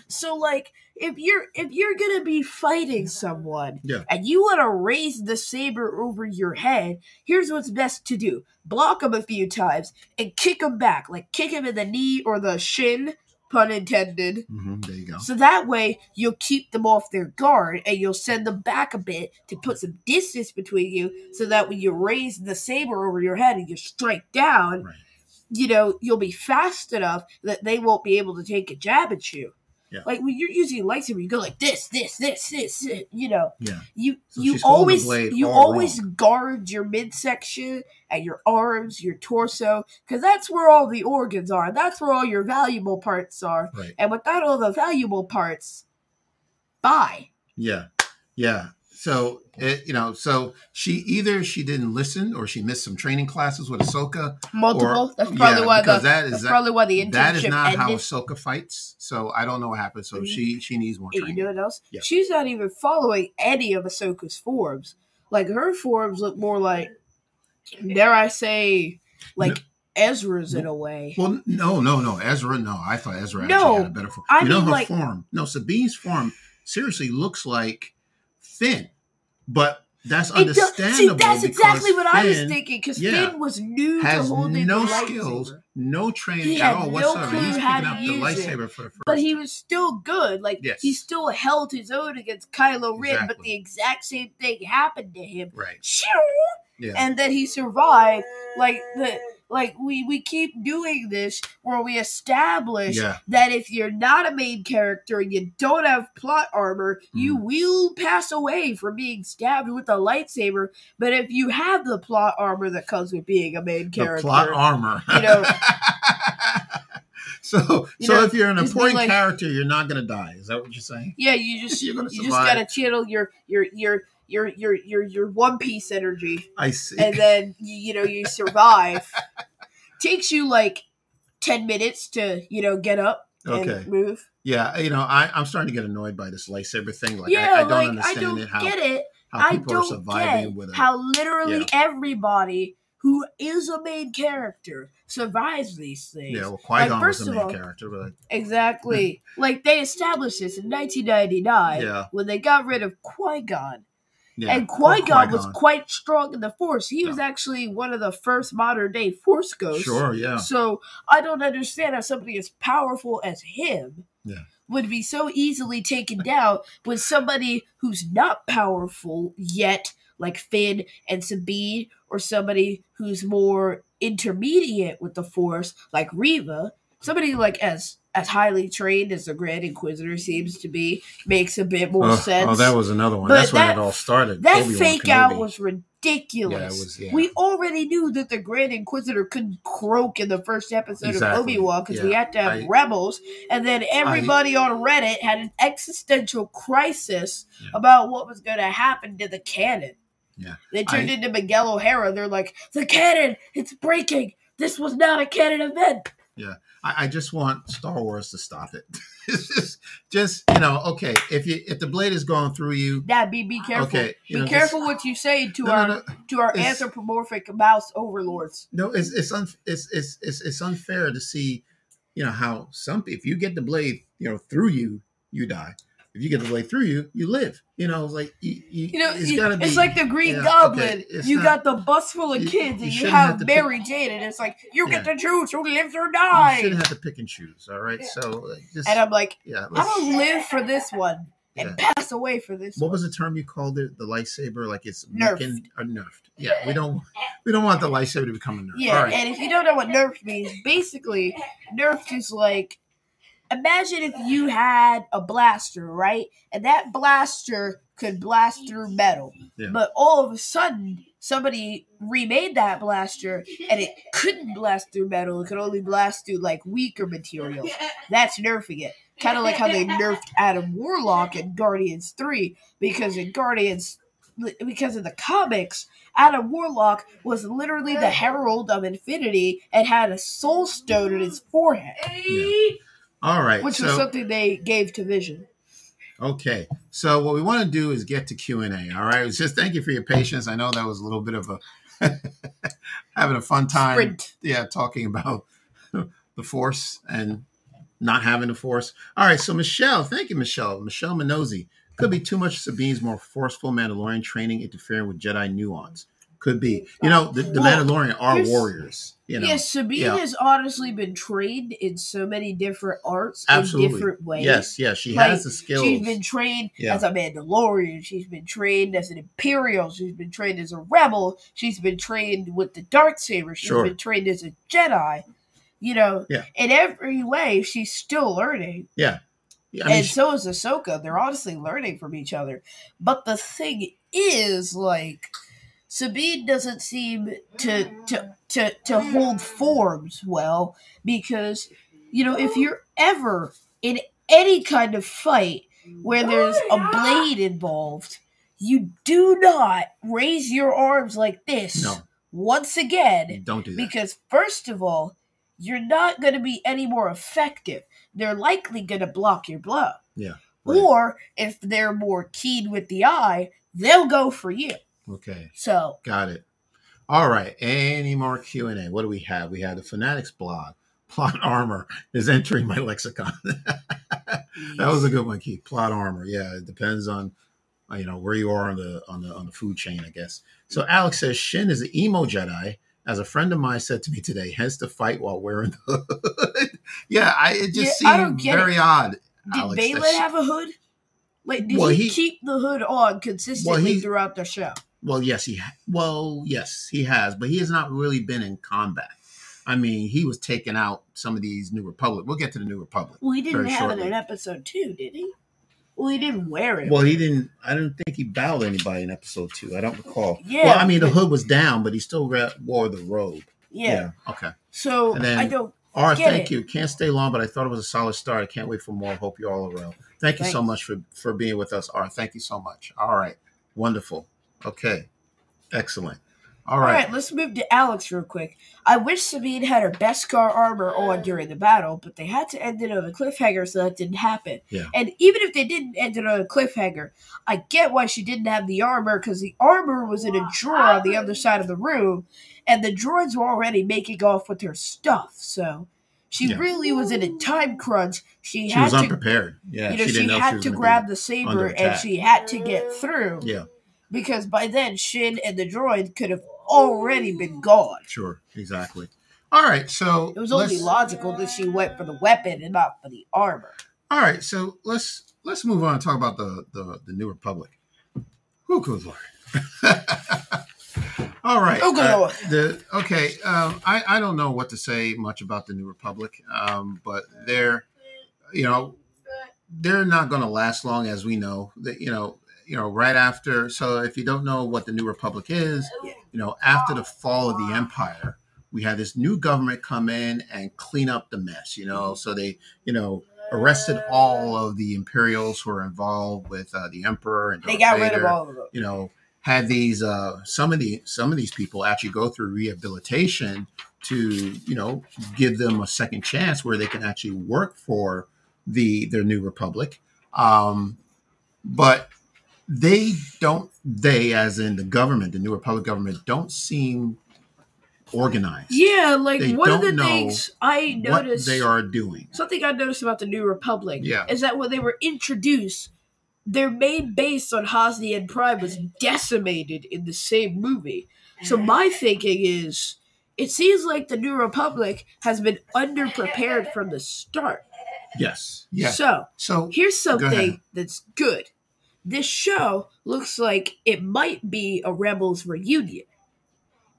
so like if you're if you're gonna be fighting someone Yeah. and you want to raise the saber over your head here's what's best to do block him a few times and kick him back like kick him in the knee or the shin pun intended Mhm, there you go. so that way you'll keep them off their guard and you'll send them back a bit to put some distance between you so that when you raise the saber over your head and you strike down, Right. you know, you'll be fast enough that they won't be able to take a jab at you. Yeah. Like when you're using a lightsaber, you go like this, this, this, this, this, you know. Yeah. You So you she's holding the always you always guard your midsection and your arms, your torso, because that's where all the organs are. That's where all your valuable parts are. Right. And without all the valuable parts, bye. Yeah, yeah. So it, you know, so she either she didn't listen or she missed some training classes with Ahsoka. Multiple. Or, that's probably yeah, why the that is that's that, probably why the internship that is not how ended. Ahsoka fights. So I don't know what happened. So Mhm. she she needs more And you know what else? Yeah. She's not even following any of Ahsoka's forms. Like her forms look more like, dare I say, like Ezra's in a way. Well, no, no, no. Ezra, no. I thought Ezra No, actually had a better form. I you know mean, her like- form. No, Sabine's form seriously looks like Finn, but that's understandable. see, that's exactly what I was Finn thinking. Because yeah, Finn was new to holding no the skills, lightsaber. no training He at all no whatsoever. He's picking up the use it. lightsaber for the first. But he was still good. Like Yes. he still held his own against Kylo Ren. But the exact same thing happened to him. right. Yeah. and then he survived. Like the like we we keep doing this where we establish Yeah. that if you're not a main character and you don't have plot armor, you Mm. will pass away from being stabbed with a lightsaber. But if you have the plot armor that comes with being a main the character, plot armor. you know- so, You so know, if you're an important like- character, you're not going to die. Is that what you're saying? yeah, you just You're gonna just gotta channel your your your your your your your One Piece energy. I see. and then you, you know you survive. Takes you like ten minutes to you know get up and Okay. move. yeah, you know, I, I'm starting to get annoyed by this lightsaber thing. Like, yeah, I, I don't like understand I don't it. How, get it. how I people are don't surviving get with it. how literally Yeah. everybody who is a main character survives these things. yeah, well, Qui Gon like, was of main all- character, but Exactly. like they established this in 1999 Yeah. when they got rid of Qui Gon. Yeah, and Qui Gon was quite strong in the Force. He was actually one of the first modern day Force ghosts. Sure, yeah, So I don't understand how somebody as powerful as him Yeah. would be so easily taken down with somebody who's not powerful yet, like Finn and Sabine, or somebody who's more intermediate with the Force, like Reva. Somebody like as as highly trained as the Grand Inquisitor seems to be makes a bit more oh, sense. oh, that was another one. But That's when it all started. That Obi-Wan fake out was ridiculous. Yeah, was- yeah. We already knew that the Grand Inquisitor couldn't croak in the first episode Exactly. of Obi Wan because we had to have I- rebels, and then everybody on Reddit had an existential crisis Yeah. about what was going to happen to the canon. Yeah. They turned I- into Miguel O'Hara. They're like, the canon, it's breaking. This was not a canon event. I, I just want Star Wars to stop it. just, just you know, okay. If you if the blade is going through you, Dad, be be careful. okay, be know, careful what you say to no, our no, no, to our It's- anthropomorphic mouse overlords. no. It's it's, un, it's it's it's it's unfair to see, you know, how some if you get the blade, you know, through you, you die. If you get the blade through you, you live. You know, it's like you, you, You know, it's you- gotta be. it's like the Green yeah, Goblin. it's you not- got the bus full of kids, and you have have to pick- Mary Jane, and it's like you get Yeah. to choose who lives or dies. you shouldn't have to pick and choose. All right, so uh, just And I'm like, yeah. I'm gonna live for this one and pass away for this what one. was the term you called it? The lightsaber, like it's Nerfed. or nerfed. Yeah, we don't we don't want the lightsaber to become a nerf. Yeah, right. and if you don't know what nerfed means, basically, nerfed is like imagine if you had a blaster, right? And that blaster could blast through metal. Yeah. But all of a sudden, somebody remade that blaster and it couldn't blast through metal. It could only blast through like weaker materials. That's nerfing it. Kind of like how they nerfed Adam Warlock in Guardians 3 because in Guardians because in the comics, Adam Warlock was literally the herald of infinity and had a soul stone in his forehead, All right. which so, was something they gave to Vision. Okay, so what we want to do is get to Q and A. All right, It's just thank you for your patience. I know that was a little bit of a having a fun time. Sprint. Yeah, talking about the force and not having the force. All right, so Michelle, thank you, Michelle. Michelle Minozzi. Could be too much Sabine's more forceful Mandalorian training interfering with Jedi nuance. Could be. You know, the, the Well, Mandalorian are warriors. You know, yes, Sabine yeah. has honestly been trained in so many different arts absolutely. in different ways. Yes, yes, she Like, has the skills. She's been trained Yeah. as a Mandalorian. She's been trained as an Imperial. She's been trained as a rebel. She's been trained with the dark saber. She's Sure. been trained as a Jedi. You know, Yeah. in every way, she's still learning. yeah. I mean, and she- so is Ahsoka. They're honestly learning from each other. But the thing is, like, Sabine doesn't seem to to to to hold forms well because you know if you're ever in any kind of fight where there's a blade involved, you do not raise your arms like this no, once again don't do that. because first of all, you're not going to be any more effective. They're likely going to block your blow. Yeah, right. Or if they're more keen with the eye, they'll go for you. Okay. So Got it. All right. Any more Q and A? What do we have? We have the Fanatics blog. Plot armor is entering my lexicon. that was a good one, Keith. Plot armor. Yeah, it depends on uh, you know where you are on the on the on the food chain, I guess. So Alex says Shin is an emo Jedi. As a friend of mine said to me today, has to fight while wearing the hood. yeah, I it just Yeah, seemed very odd. did Alex, have a hood? Like, did Well, he, he- keep the hood on consistently he- throughout the show? Well, yes, he ha- well, yes, he has, but he has not really been in combat. I mean, he was taking out some of these New Republic. We'll get to the New Republic. Well, he didn't have it in episode two, did he? Well, he didn't wear it. Well, he didn't. I don't think he bowed anybody in episode two. I don't recall. Yeah, Well, I mean, the hood was down, but he still re- wore the robe. yeah. Okay. So then- I don't. All right. Get Thank it. you. Can't stay long, but I thought it was a solid start. I can't wait for more. Hope you all are well. Thank you so much for for being with us. All right. Thank you so much. All right. Wonderful. Okay. Excellent. All All right. right, let's move to Alex real quick. I wish Sabine had her Beskar armor on during the battle, but they had to end it on a cliffhanger, so that didn't happen. Yeah. And even if they didn't end it on a cliffhanger, I get why she didn't have the armor because the armor was in a drawer on the other side of the room, and the droids were already making off with her stuff. So she Yeah. really was in a time crunch. She, She had was to, unprepared. Yeah. you know, she, had she was to grab the saber and she had to get through Yeah. Because by then Shin and the droid could have already been gone. Sure. Exactly. All right. So It was only logical that she went for the weapon and not for the armor. All right, so let's let's move on and talk about the the, the New Republic. Who good lord! All right. Oh, uh. The okay. Um, I I don't know what to say much about the New Republic, um, but they're you know they're not going to last long, as we know. That you know you know right after. So if you don't know what the New Republic is, you know after the fall of the Empire, we had this new government come in and clean up the mess. You know, so they you know arrested all of the Imperials who were involved with uh, the Emperor and Darth They got rid of all of them. you know had these uh some of the some of these people actually go through rehabilitation to you know give them a second chance where they can actually work for the their new republic. Um, but they don't they as in the government, the new republic government, don't seem organized. Yeah, like They one of the know things I what noticed they are doing. something I noticed about the New Republic Yeah. is that when they were introduced, their main base on Hosnian Prime was decimated in the same movie. So mm-hmm. my thinking is, it seems like the New Republic has been underprepared from the start. Yes. Yes. So So here's ahead. something that's good. This show looks like it might be a Rebels reunion,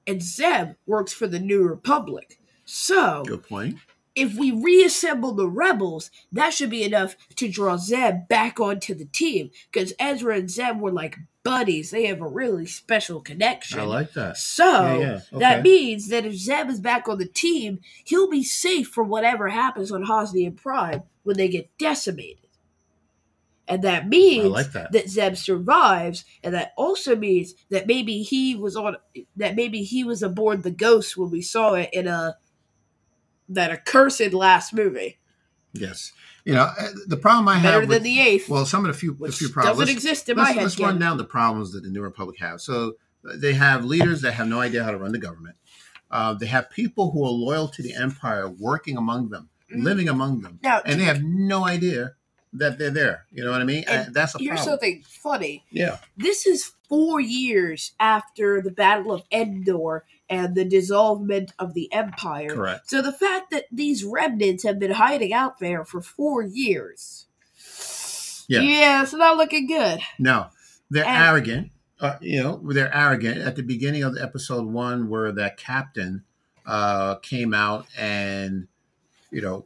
and Zeb works for the New Republic. So good point. if we reassemble the rebels, that should be enough to draw Zeb back onto the team. Because Ezra and Zeb were like buddies; they have a really special connection. I like that. so Yeah, yeah, okay. that means that if Zeb is back on the team, he'll be safe from whatever happens on Hosnian Prime when they get decimated. And that means like that. that Zeb survives, and that also means that maybe he was on that maybe he was aboard the Ghost when we saw it in a that accursed last movie, Yes. You know, uh, the problem I better have than with, the eighth, well, some of the few the few problems. doesn't let's- exist in my head. let's run down the problems that the New Republic have. So uh, they have leaders that have no idea how to run the government. Uh, they have people who are loyal to the empire working among them, Mhm. living among them, Now, and they have no idea that they're there. You know what I mean? And And that's a here's problem. something funny. Yeah. This is four years after the Battle of Endor and the dissolvement of the Empire. Correct. So the fact that these remnants have been hiding out there for four years. Yeah. Yeah, it's not looking good. No, they're And- arrogant. Uh, you know, they're arrogant. At the beginning of episode one, where that captain uh, came out and you know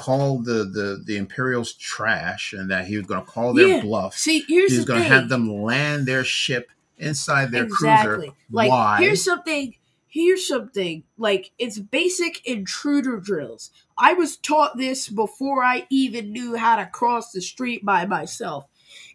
called the the the Imperials trash, and that he was going to call their Yeah. bluff. See, here's He was going to have them land their ship inside their exactly. cruiser. Like Why? here's something here's something like it's basic intruder drills. I was taught this before I even knew how to cross the street by myself.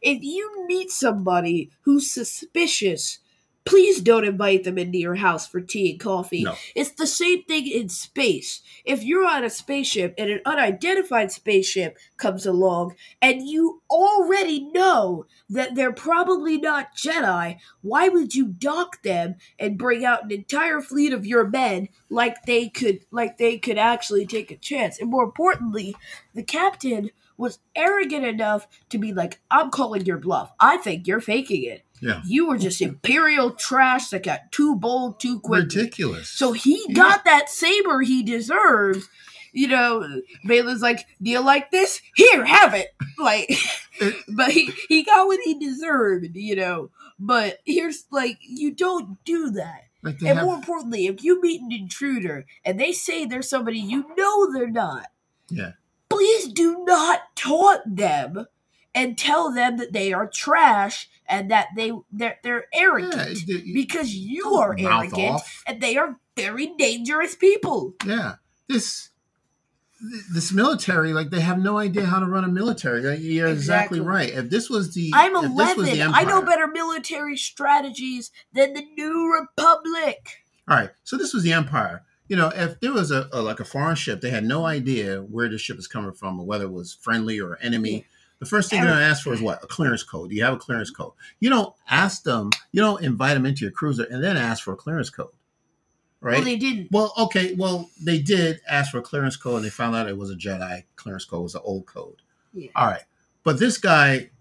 If you meet somebody who's suspicious, please don't invite them into your house for tea and coffee. No. It's the same thing in space. If you're on a spaceship and an unidentified spaceship comes along and you already know that they're probably not Jedi, why would you dock them and bring out an entire fleet of your men like they could like they could actually take a chance? And more importantly, the captain was arrogant enough to be like, I'm calling your bluff. I think you're faking it. Yeah. You were just imperial trash that got too bold too quick. Ridiculous. So he Yeah. got that saber he deserves. You know, Baylan's like, "Do you like this? Here, have it." Like, but he he got what he deserved. You know, but here's like, you don't do that. like and have, more importantly, if you meet an intruder and they say they're somebody you know they're not, Yeah. Please do not taunt them and tell them that they are trash and that they they're, they're arrogant yeah, because you are arrogant off. and they are very dangerous people. Yeah, this this military, like they have no idea how to run a military. Like, you're exactly, Exactly. right. If this was the, I'm if this was 11. the I know better military strategies than the New Republic. All right, so this was the Empire. You know, if there was a, a like a foreign ship, they had no idea where the ship is coming from or whether it was friendly or enemy. The first thing they're going to ask for is what? A clearance code. Do you have a clearance code? You don't ask them. You don't invite them into your cruiser and then ask for a clearance code, right? Well, they didn't. Well, okay. Well, they did ask for a clearance code, and they found out it was a Jedi clearance code. It was an old code. Yeah. All right, but this guy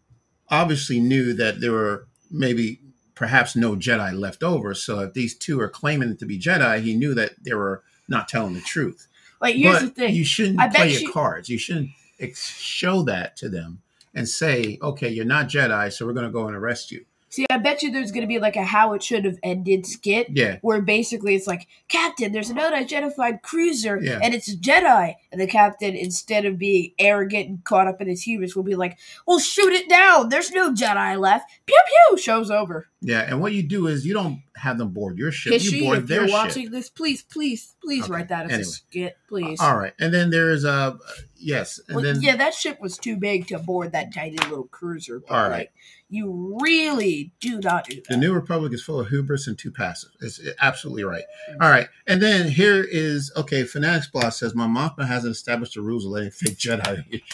obviously knew that there were maybe, perhaps, no Jedi left over. So if these two are claiming to be Jedi, he knew that they were not telling the truth. Like, here's but the thing. you shouldn't I bet play your you- cards. You shouldn't ex- show that to them and say, "Okay, you're not Jedi, so we're going to go and arrest you." See, I bet you there's going to be like a how it should have ended skit Yeah, where basically it's like, Captain, there's an unidentified cruiser Yeah. and it's a Jedi. And the captain, instead of being arrogant and caught up in his hubris, will be like, well, shoot it down. There's no Jedi left. Pew pew. Show's over. Yeah. And what you do is you don't have them board your ship. Kishy, you board if their you're ship. watching this, please, please, please Okay, write that as anyway. a skit, please. All right, and then there's uh yes, and Well, then yeah, that ship was too big to board that tiny little cruiser. But All right. like, you really do not do that. the New Republic is full of hubris and too passive. It's absolutely right. All right, and then here is okay. Fanatics Blast says Mon Mothma hasn't established the rules of letting fake Jedi.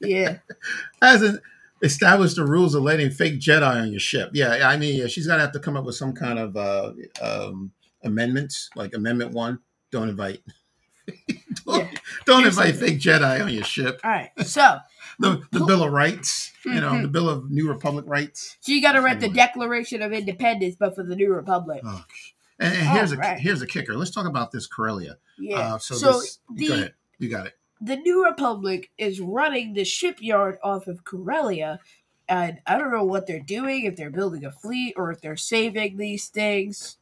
Yeah. hasn't established the rules of letting fake Jedi on your ship. Yeah, I mean, yeah, she's gonna have to come up with some kind of uh, um, amendments, like Amendment One. Don't invite, don't, Yeah. don't invite fake Jedi on your ship. All right. So, The, the Bill of Rights, you know, Mhm. the Bill of New Republic rights. so you got to read the Declaration of Independence, but for the New Republic. Oh, and, and here's a Alright. here's a kicker. Let's talk about this Corellia. Yeah. Uh, so so this, the you got it. The New Republic is running the shipyard off of Corellia, and I don't know what they're doing, if they're building a fleet or if they're saving these things.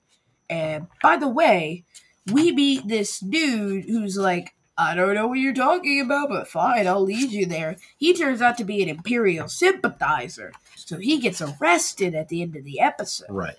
And by the way, we meet this dude who's like, I don't know what you're talking about, but fine, I'll lead you there. He turns out to be an Imperial sympathizer, so he gets arrested at the end of the episode. Right.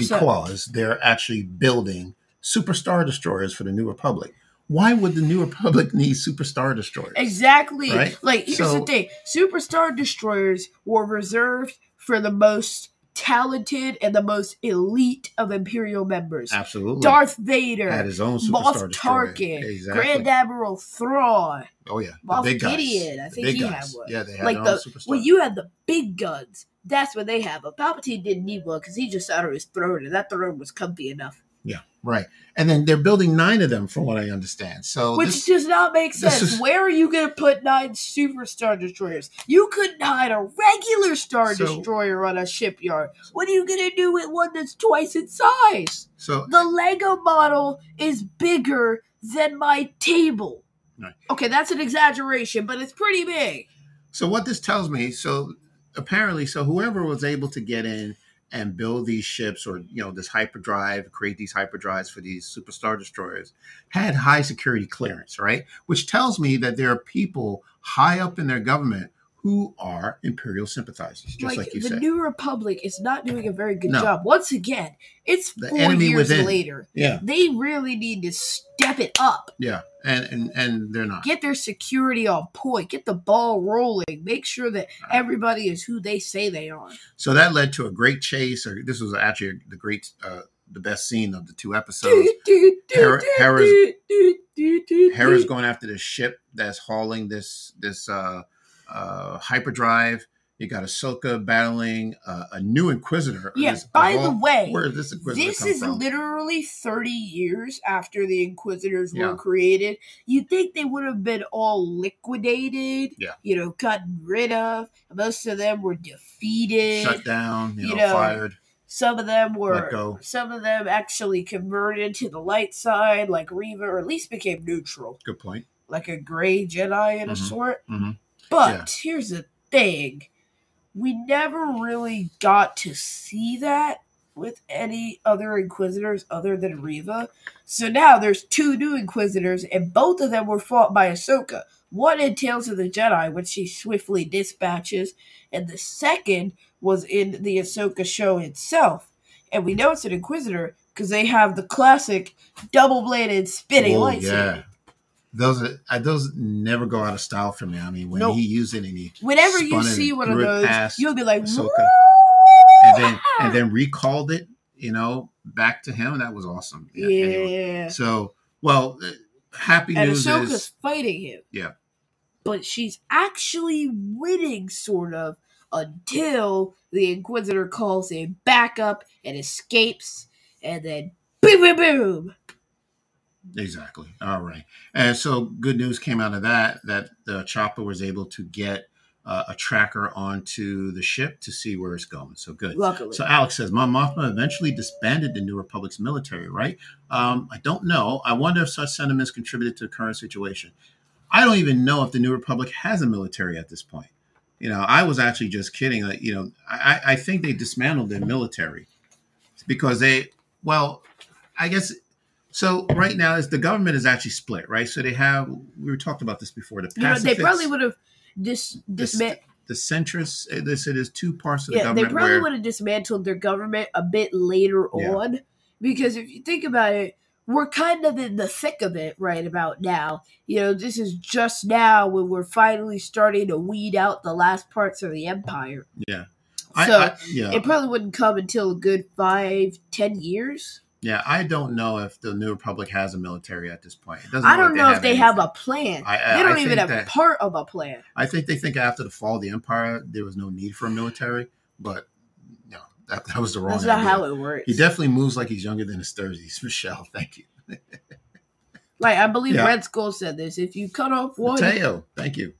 So- Because they're actually building superstar destroyers for the New Republic. Why would the New Republic need superstar destroyers? Exactly. Right? Like here's So- the thing: superstar destroyers were reserved for the most talented and the most elite of Imperial members. Absolutely. Darth Vader, had his own superstar Moff. Tarkin, Exactly. Grand Admiral Thrawn. oh yeah, the Moff big guys. Gideon, I The think he had one. Yeah, they had Like their the superstar. Well, you had the big guns, that's what they have. But Palpatine didn't need one because he just sat on his throne, and that throne was comfy enough. yeah, right. And then they're building nine of them, from what I understand. So Which this, does not make sense. is- Where are you going to put nine superstar destroyers? You couldn't hide a regular star So- destroyer on a shipyard. What are you going to do with one that's twice its size? so The Lego model is bigger than my table. Right. Okay, that's an exaggeration, but it's pretty big. So what this tells me, so apparently, so whoever was able to get in and build these ships or you know this hyperdrive, create these hyperdrives for these superstar destroyers, had high security clearance, right? Which tells me that there are people high up in their government who are imperial sympathisers, just like, you the said. New Republic is not doing a very good No. job. Once again, it's The four enemy years within. later. yeah, They really need to step it up. yeah, and and and they're not. get their security on point, get the ball rolling, make sure that everybody is who they say they are. So that led to a great chase. Or this was actually the great, uh, the best scene of the two episodes. Hera- Hera's- Hera's going after this ship that's hauling this this uh, uh, hyperdrive. You got Ahsoka battling uh, a new Inquisitor. Yes, This- by of the way, where this Inquisitor This is from? literally 30 years after the Inquisitors Yeah. were created. You'd think they would have been all liquidated, Yeah. you know, gotten rid of. Most of them were defeated. Shut down, you, you know, know, fired. Some of them were some of them actually converted to the light side, like Reva, or at least became neutral. Good point. like a gray Jedi in a Mhm, sort. mhm. But here's the thing we never really got to see that with any other Inquisitors other than Reva. So now there's two new Inquisitors, and both of them were fought by Ahsoka. One in Tales of the Jedi, which she swiftly dispatches, and the second was in the Ahsoka show itself. And we know it's an Inquisitor because they have the classic double bladed spinning Oh, lightsaber. yeah. Those are, those never go out of style for me. I mean, when Nope. he used it and he Whenever you see one of those, past you'll be like. And then and then recalled it, you know, back to him. That was awesome. yeah. anyway. So, well, uh, happy And news Ahsoka's is fighting him. Yeah. But she's actually winning, sort of, until the Inquisitor calls a backup and escapes, and then boom, boom, boom. Exactly all right. And so, good news came out of that that the chopper was able to get uh, a tracker onto the ship to see where it's going. So good. Luckily. So Alex says, Mon Mothma eventually disbanded the New Republic's military, right? Um, I don't know. I wonder if such sentiments contributed to the current situation. I don't even know if the New Republic has a military at this point. You know, I was actually just kidding. Like, you know, I, I think they dismantled their military because they, well, I guess. So right now, is the government is actually split, right? So they have. We were talked about this before. The you know, they probably would have dis- dismantled. the centrists. uh, They said there's two parts of the Yeah, they probably would have dismantled their government a bit later Yeah. on. Because if you think about it, we're kind of in the thick of it right about now. You know, this is just now when we're finally starting to weed out the last parts of the empire. yeah. I, So, I, yeah. It probably wouldn't come until a good five, ten years. Yeah, I don't know if the New Republic has a military at this point. It doesn't. I don't like know if they have a plan. I- I- they don't even have that- part of a plan. I think they think after the fall of the Empire, there was no need for a military, but no, that, that was the wrong. That's not idea. how it works. He definitely moves like he's younger than his thirties. Michelle, thank you. like I believe Yeah. Red Skull said this. If you cut off one, Mateo, thank you.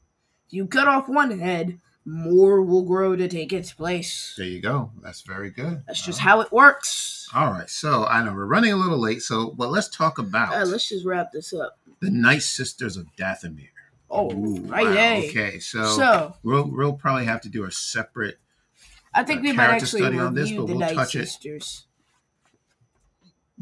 if you cut off one head, more will grow to take its place. There you go. That's very good. That's just Uh, how it works. All right, so I know we're running a little late, so but let's talk about Uh, let's just wrap this up. the Night Sisters of Dathomir. Oh, Ooh, right. wow, hey. Okay, so, So we'll we'll probably have to do a separate. I think uh, we might actually study review on this, but the we'll Night touch it. Sisters.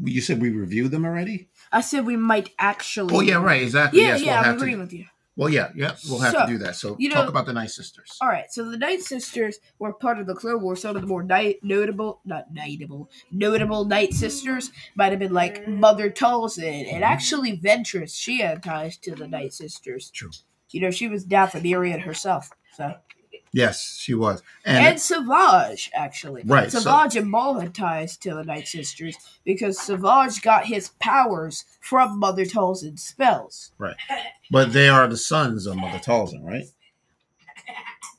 You said we reviewed them already. I said we might actually. Oh yeah, right, exactly. Yeah, yes, yeah, we'll I'm agreeing to. with you. Well, yeah, yeah, we'll have So, to do that. So you talk know- about the Night Sisters. All right, so the Night Sisters were part of the Clone Wars. Some of the more night, notable, not notable, notable Night Sisters might have been like Mother Talzin, and actually Ventress. She had ties to the Night Sisters. True. You know, she was Dathomirian herself. So Yes, she was, and, and, Savage actually. Right, so- Savage and Maul had ties to the Night Sisters because Savage got his powers from Mother Talzin's spells. Right. But they are the sons of Mother Talzin, right?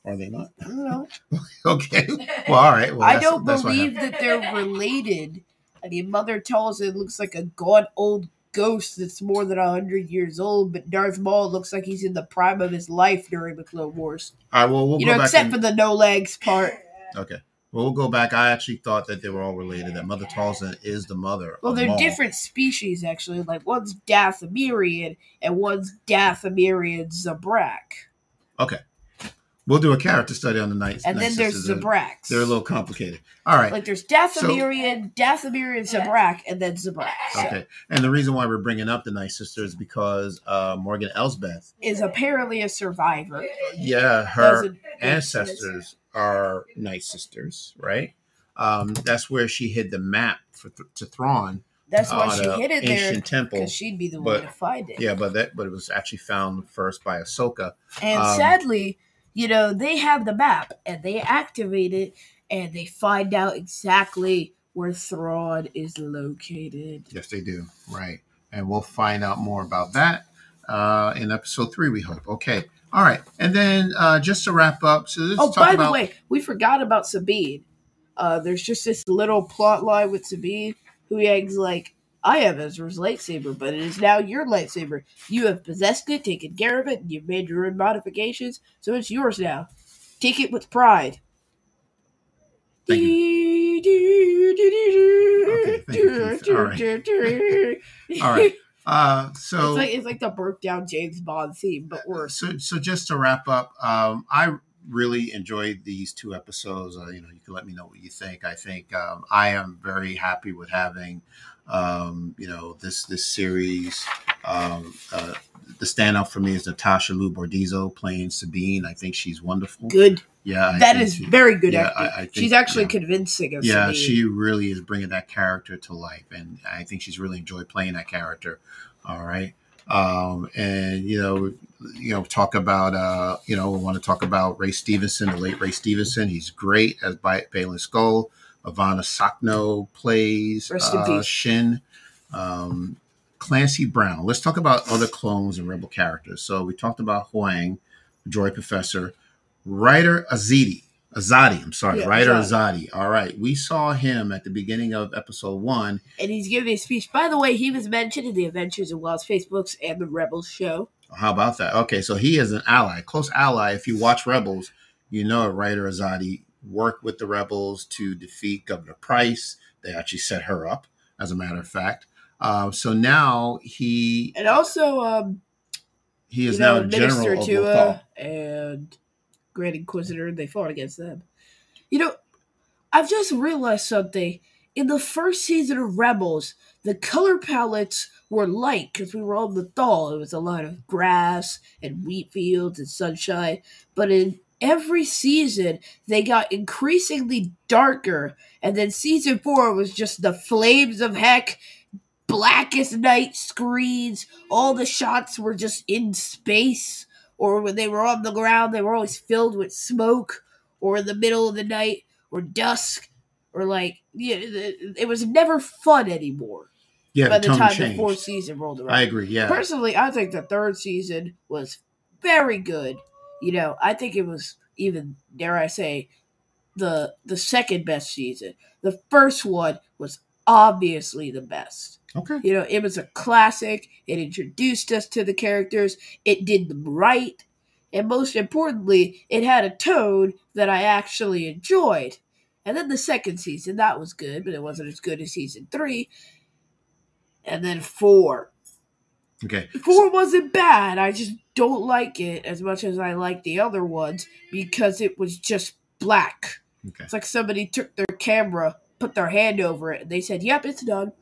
Are they not? I don't know. Okay. Well, all right. Well, I don't believe that they're related. I mean, Mother Talzin looks like a god old ghost that's more than hundred years old, but Darth Maul looks like he's in the prime of his life during the Clone Wars. All right. Well, we'll you go know, back. except and- for the no legs part. okay. Well, we'll go back. I actually thought that they were all related. That Mother Talzin is the mother. Well, they're Maul. different species actually. Like one's Dathomirian and one's Dathomirian Zabrak, We'll do a character study on the Night. and Night then there's. Zabraks. They're a little complicated. All right. like there's Dathomirian, Dathomirian Zabrak, and then Zabrak. Okay. And the reason why we're bringing up the Night Sisters is because uh, Morgan Elsbeth, Is apparently a survivor. yeah, her ancestors are Night Sisters, right? Um, that's where she hid the map for th- to Thrawn That's why she hid it there temple. because she'd be the but- one to find it. Yeah, but that but it was actually found first by Ahsoka. And um, sadly, you know, they have the map and they activate it and they find out exactly where Thrawn is located. Yes, they do. Right. And we'll find out more about that uh, in episode three, we hope. Okay. All right. And then uh, just to wrap up, so let's oh, by about the way, we forgot about Sabine. Uh, there's just this little plot line with Sabine who hangs like, I have Ezra's lightsaber, but it is now your lightsaber. You have possessed it, taken care of it, and you've made your own modifications, so it's yours now. Take it with pride. Thank Okay, thank you, All right. All right. Uh, so it's like it's like the broke down James Bond theme, but worse. so so just to wrap up, um, I really enjoyed these two episodes. Uh, you know, you can let me know what you think. I think um, I am very happy with having um, you know this this series. Um, uh, the standout for me is Natasha Liu Bordizzo playing Sabine. I think she's wonderful. Good. Yeah, I That is she- very good yeah, acting. I- I think- She's actually yeah. convincing us. yeah, she really is bringing that character to life, and I think she's really enjoyed playing that character. All right, um, and you know, you know, talk about uh, you know, we want to talk about Ray Stevenson, the late Ray Stevenson. He's great as Ba- Baylan Skoll. Ivana Sakno plays Rest uh. Shin. Um, Clancy Brown. Let's talk about other clones and rebel characters. So we talked about Huyang, the droid professor, Ryder Azadi. Azadi, I'm sorry, Yeah, Ryder Azadi. Azadi. All right, we saw him at the beginning of episode one. and he's giving a speech. By the way, he was mentioned in the Adventures of Lost Facebooks and the Rebels show. How about that? Okay, so he is an ally, close ally. If you watch Rebels, you know a Ryder Azadi worked with the rebels to defeat Governor Price. They actually set her up, as a matter of fact. Um, so now he And also, um, he is know, now general Minister of Tua and Grand Inquisitor, they fought against them. You know, I've just realized something. In the first season of Rebels, the color palettes were light because we were on the thaw. It was a lot of grass and wheat fields and sunshine. But in every season, they got increasingly darker. And then season four was just the flames of heck, blackest night screens. All the shots were just in space or when they were on the ground, they were always filled with smoke, or in the middle of the night, or dusk. or like yeah, it, it was never fun anymore Yeah, by the the time the fourth season rolled around. I agree. Yeah, Personally, I think the third season was very good. You know, I think it was even dare I say the the second best season. The first one was obviously the best. okay. You know, it was a classic. It introduced us to the characters. It did them right. And most importantly, it had a tone that I actually enjoyed. And then the second season, that was good, but it wasn't as good as season three. And then four. Okay. Four wasn't bad. I just don't like it as much as I like the other ones because it was just black. Okay. It's like somebody took their camera, put their hand over it, and they said, Yep, it's done.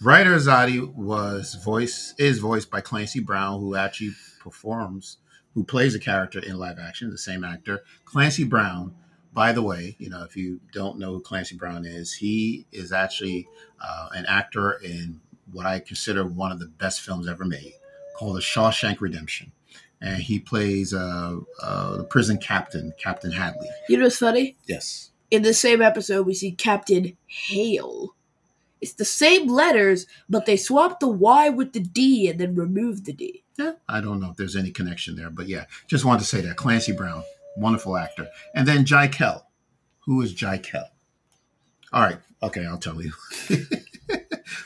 Ryder Azadi was voice is voiced by Clancy Brown, who actually performs, who plays a character in live action, the same actor. Clancy Brown, by the way, you know if you don't know who Clancy Brown is, he is actually uh, an actor in what I consider one of the best films ever made, called The Shawshank Redemption, and he plays uh, uh, the prison captain, Captain Hadley. You know what's funny? Yes. in the same episode, we see Captain Hale. It's the same letters, but they swapped the Y with the D and then removed the D. Yeah, I don't know if there's any connection there, but yeah, just wanted to say that Clancy Brown, wonderful actor, and then Jai Kell. Who is Jai Kell? All right, okay, I'll tell you.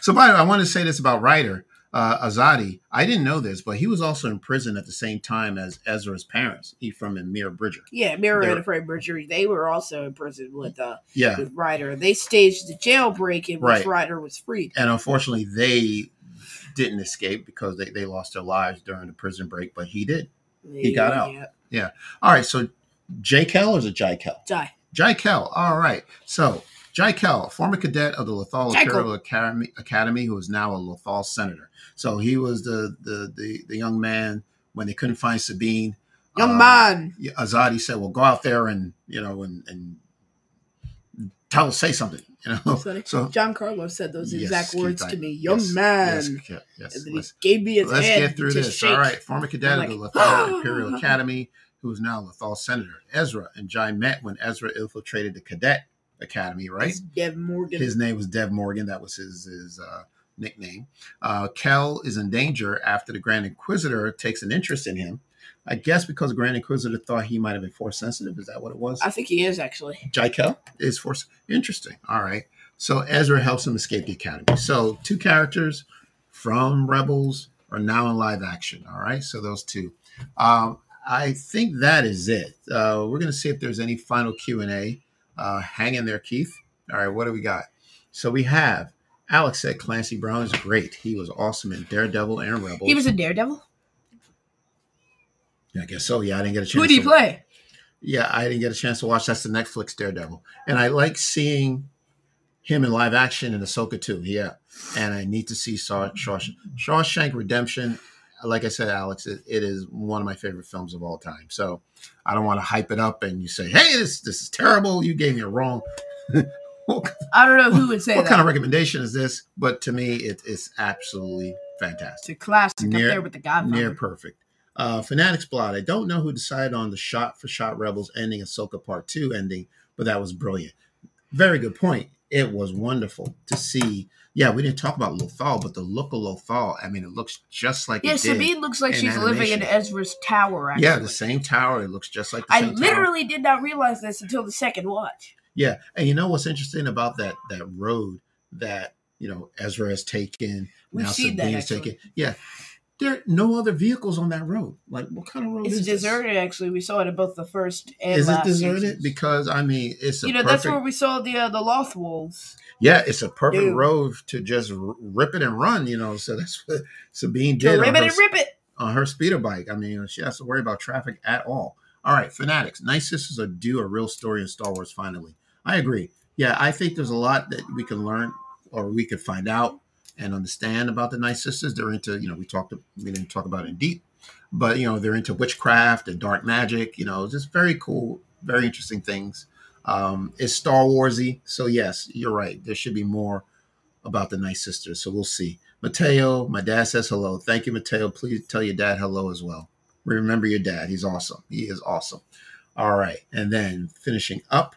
so, by the way, I want to say this about Ryder uh, Azadi. I didn't know this, but he was also in prison at the same time as Ezra's parents, Ephraim and Mira Bridger. Yeah, They're- and Afraid Bridger, they were also in prison with uh Yeah, with Ryder. They staged the jailbreak in which Right. Ryder was freed. and unfortunately, they didn't escape because they, they lost their lives during the prison break, but he did. He got out. Yeah. All right, so J. Kell or is it Kell? Die. Jai Kell. All right. So, Jai Kell, former cadet of the Lothal Imperial Academy, Academy, who is now a Lothal senator. So, he was the, the, the, the young man when they couldn't find Sabine. Young Uh, man. Azadi said, well, go out there and, you know, and, and tell, say something, you know. So, John Carlos said those yes, exact words to me. Young yes, man. Yes, yes. and then he Let's- gave me his Let's hand get through this. shake. All right. Former cadet I'm of the like, Lothal Imperial Academy, who is now a Lothal Senator. Ezra and Jai met when Ezra infiltrated the cadet academy, right? It's Dev Morgan. His name was Dev Morgan. That was his, his uh, nickname. Uh, Kell is in danger after the Grand Inquisitor takes an interest in him. I guess because the Grand Inquisitor thought he might have been force sensitive. Is that what it was? I think he is actually. Jai Kell is force. Interesting. All right. So Ezra helps him escape the academy. So two characters from Rebels are now in live action. All right. So those two. Um, I think that is it. Uh, we're going to see if there's any final Q and A. Uh, hang in there, Keith. All right. What do we got? So we have Alex said Clancy Brown is great. He was awesome in Daredevil and Rebels. He was a Daredevil. Yeah, I guess so. Yeah, I didn't get a chance. Who did he to- play? Yeah, I didn't get a chance to watch. That's the Netflix Daredevil, and I like seeing him in live action in Ahsoka too. Yeah, and I need to see Shaw, Shawshank Redemption. Like I said, Alex, it, it is one of my favorite films of all time. So I don't want to hype it up and you say, "Hey, this this is terrible. You gave me a wrong." what I don't know who would say what that. kind of recommendation is this? But to me, it is absolutely fantastic it's a classic Near- up there with the Godfather. near perfect. Uh, Fanatics Blot. I don't know who decided on the shot for shot Rebels ending Ahsoka Part 2 ending, but that was brilliant. Very good point. It was wonderful to see. Yeah, we didn't talk about Lothal, but the look of Lothal, I mean, it looks just like yeah, it did. Sabine looks like she's living in. Ezra's tower. Actually. Yeah, the same tower. It looks just like the I same tower. literally did not realize this until the second watch. Yeah, and you know what's interesting about that that road that you know Ezra has taken, We've now seen that, Sabine has taken. Yeah, there are no other vehicles on that road. Like, what kind of road It's is this? It's deserted. Actually, we saw it in both the first and Is it deserted? seasons. Because I mean, it's a you know perfect. that's where we saw the uh, the Loth wolves. yeah, it's a perfect Dude. road to just rip it and run. You know, so that's what Sabine did rip it her, and rip it. on her speeder bike. I mean, she has to worry about traffic at all. All right, fanatics. Night Sisters are due a real story in Star Wars. Finally, I agree. Yeah, I think there's a lot that we can learn or we could find out and understand about the Night Sisters. They're into, you know, we talked, we didn't talk about it in deep, but you know, they're into witchcraft and dark magic. You know, just very cool, very interesting things. Um, it's Star Warsy, so yes, you're right. There should be more about the Night Sisters. So we'll see. Mateo, my dad says hello. Thank you, Mateo. Please tell your dad hello as well. Remember your dad. He's awesome. He is awesome. All right. And then finishing up,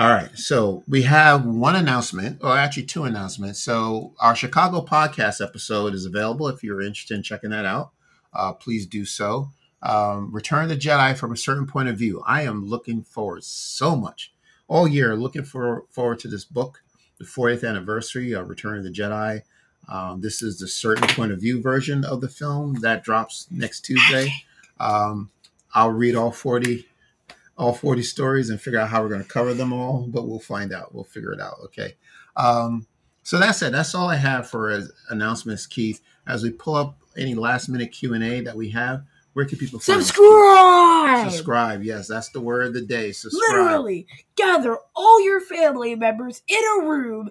All right. So we have one announcement, or actually two announcements. So our Chicago podcast episode is available if you're interested in checking that out. Uh, please do so. Um, Return the Jedi from a certain point of view. I am looking forward so much all year, looking for, forward to this book, the 40th anniversary of Return of the Jedi. Um, this is the certain point of view version of the film that drops next Tuesday. Um, I'll read all 40 all 40 stories and figure out how we're going to cover them all, but we'll find out. We'll figure it out. Okay. Um, so that's it. That's all I have for as announcements, Keith. As we pull up any last minute Q and A that we have, where can people find us, Subscribe! Subscribe. Yes, that's the word of the day. Subscribe. Literally, gather all your family members in a room,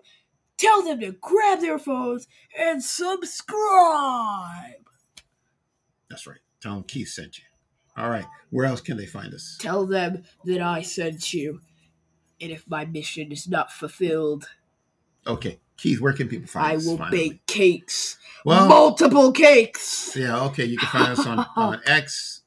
tell them to grab their phones and subscribe. That's right. Tell them Keith sent you. All right. Where else can they find us? Tell them that I sent you. And if my mission is not fulfilled, Okay. Keith, where can people find I us? I will finally? bake cakes. Well, Multiple cakes. yeah. Okay. You can find us on, on X,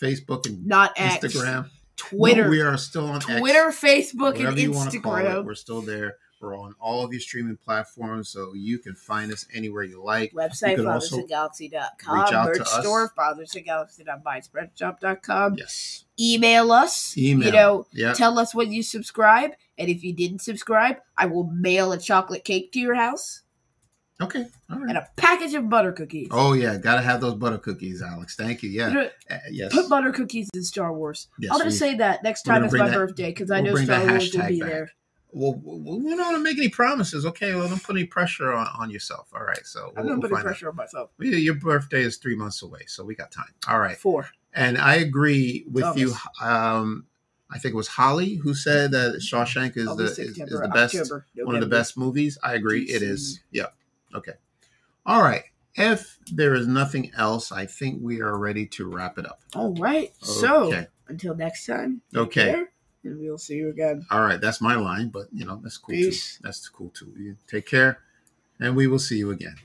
Facebook, and Not X. Instagram. Twitter. No, we are still on X. Twitter, Facebook, whatever and you want to call it, Instagram. we're still there. We're on all of your streaming platforms, so you can find us anywhere you like. You Website, fathersongalaxy.com. reach out to Merch us. store, fathersongalaxy.myspreadshop.com. Yes. Email us. Email. You know, Yeah. tell us when you subscribe. And if you didn't subscribe, I will mail a chocolate cake to your house Okay. All right. and a package of butter cookies. Oh yeah, gotta have those butter cookies, Alex. Thank you. You Yeah. know, Uh, yes. Put butter cookies in Star Wars. Yes, I'll just say that next time it's my that- birthday because I know Star Wars will be back. there. Well, we don't want to make any promises, okay? Well, don't put any pressure on, on yourself. All right. So I'm we'll, not we'll putting pressure on myself. Your birthday is three months away, so we got time. All right. Four. And I agree with Thomas. you. Um, I think it was Holly who said that Shawshank is the is, is the best October, one of the best movies. I agree. It is. Yeah. Okay. All right. If there is nothing else, I think we are ready to wrap it up. All right. So until next time. Okay. care, and we'll see you again. All right. That's my line, but you know that's cool Peace. too. That's cool too. You take care, and we will see you again.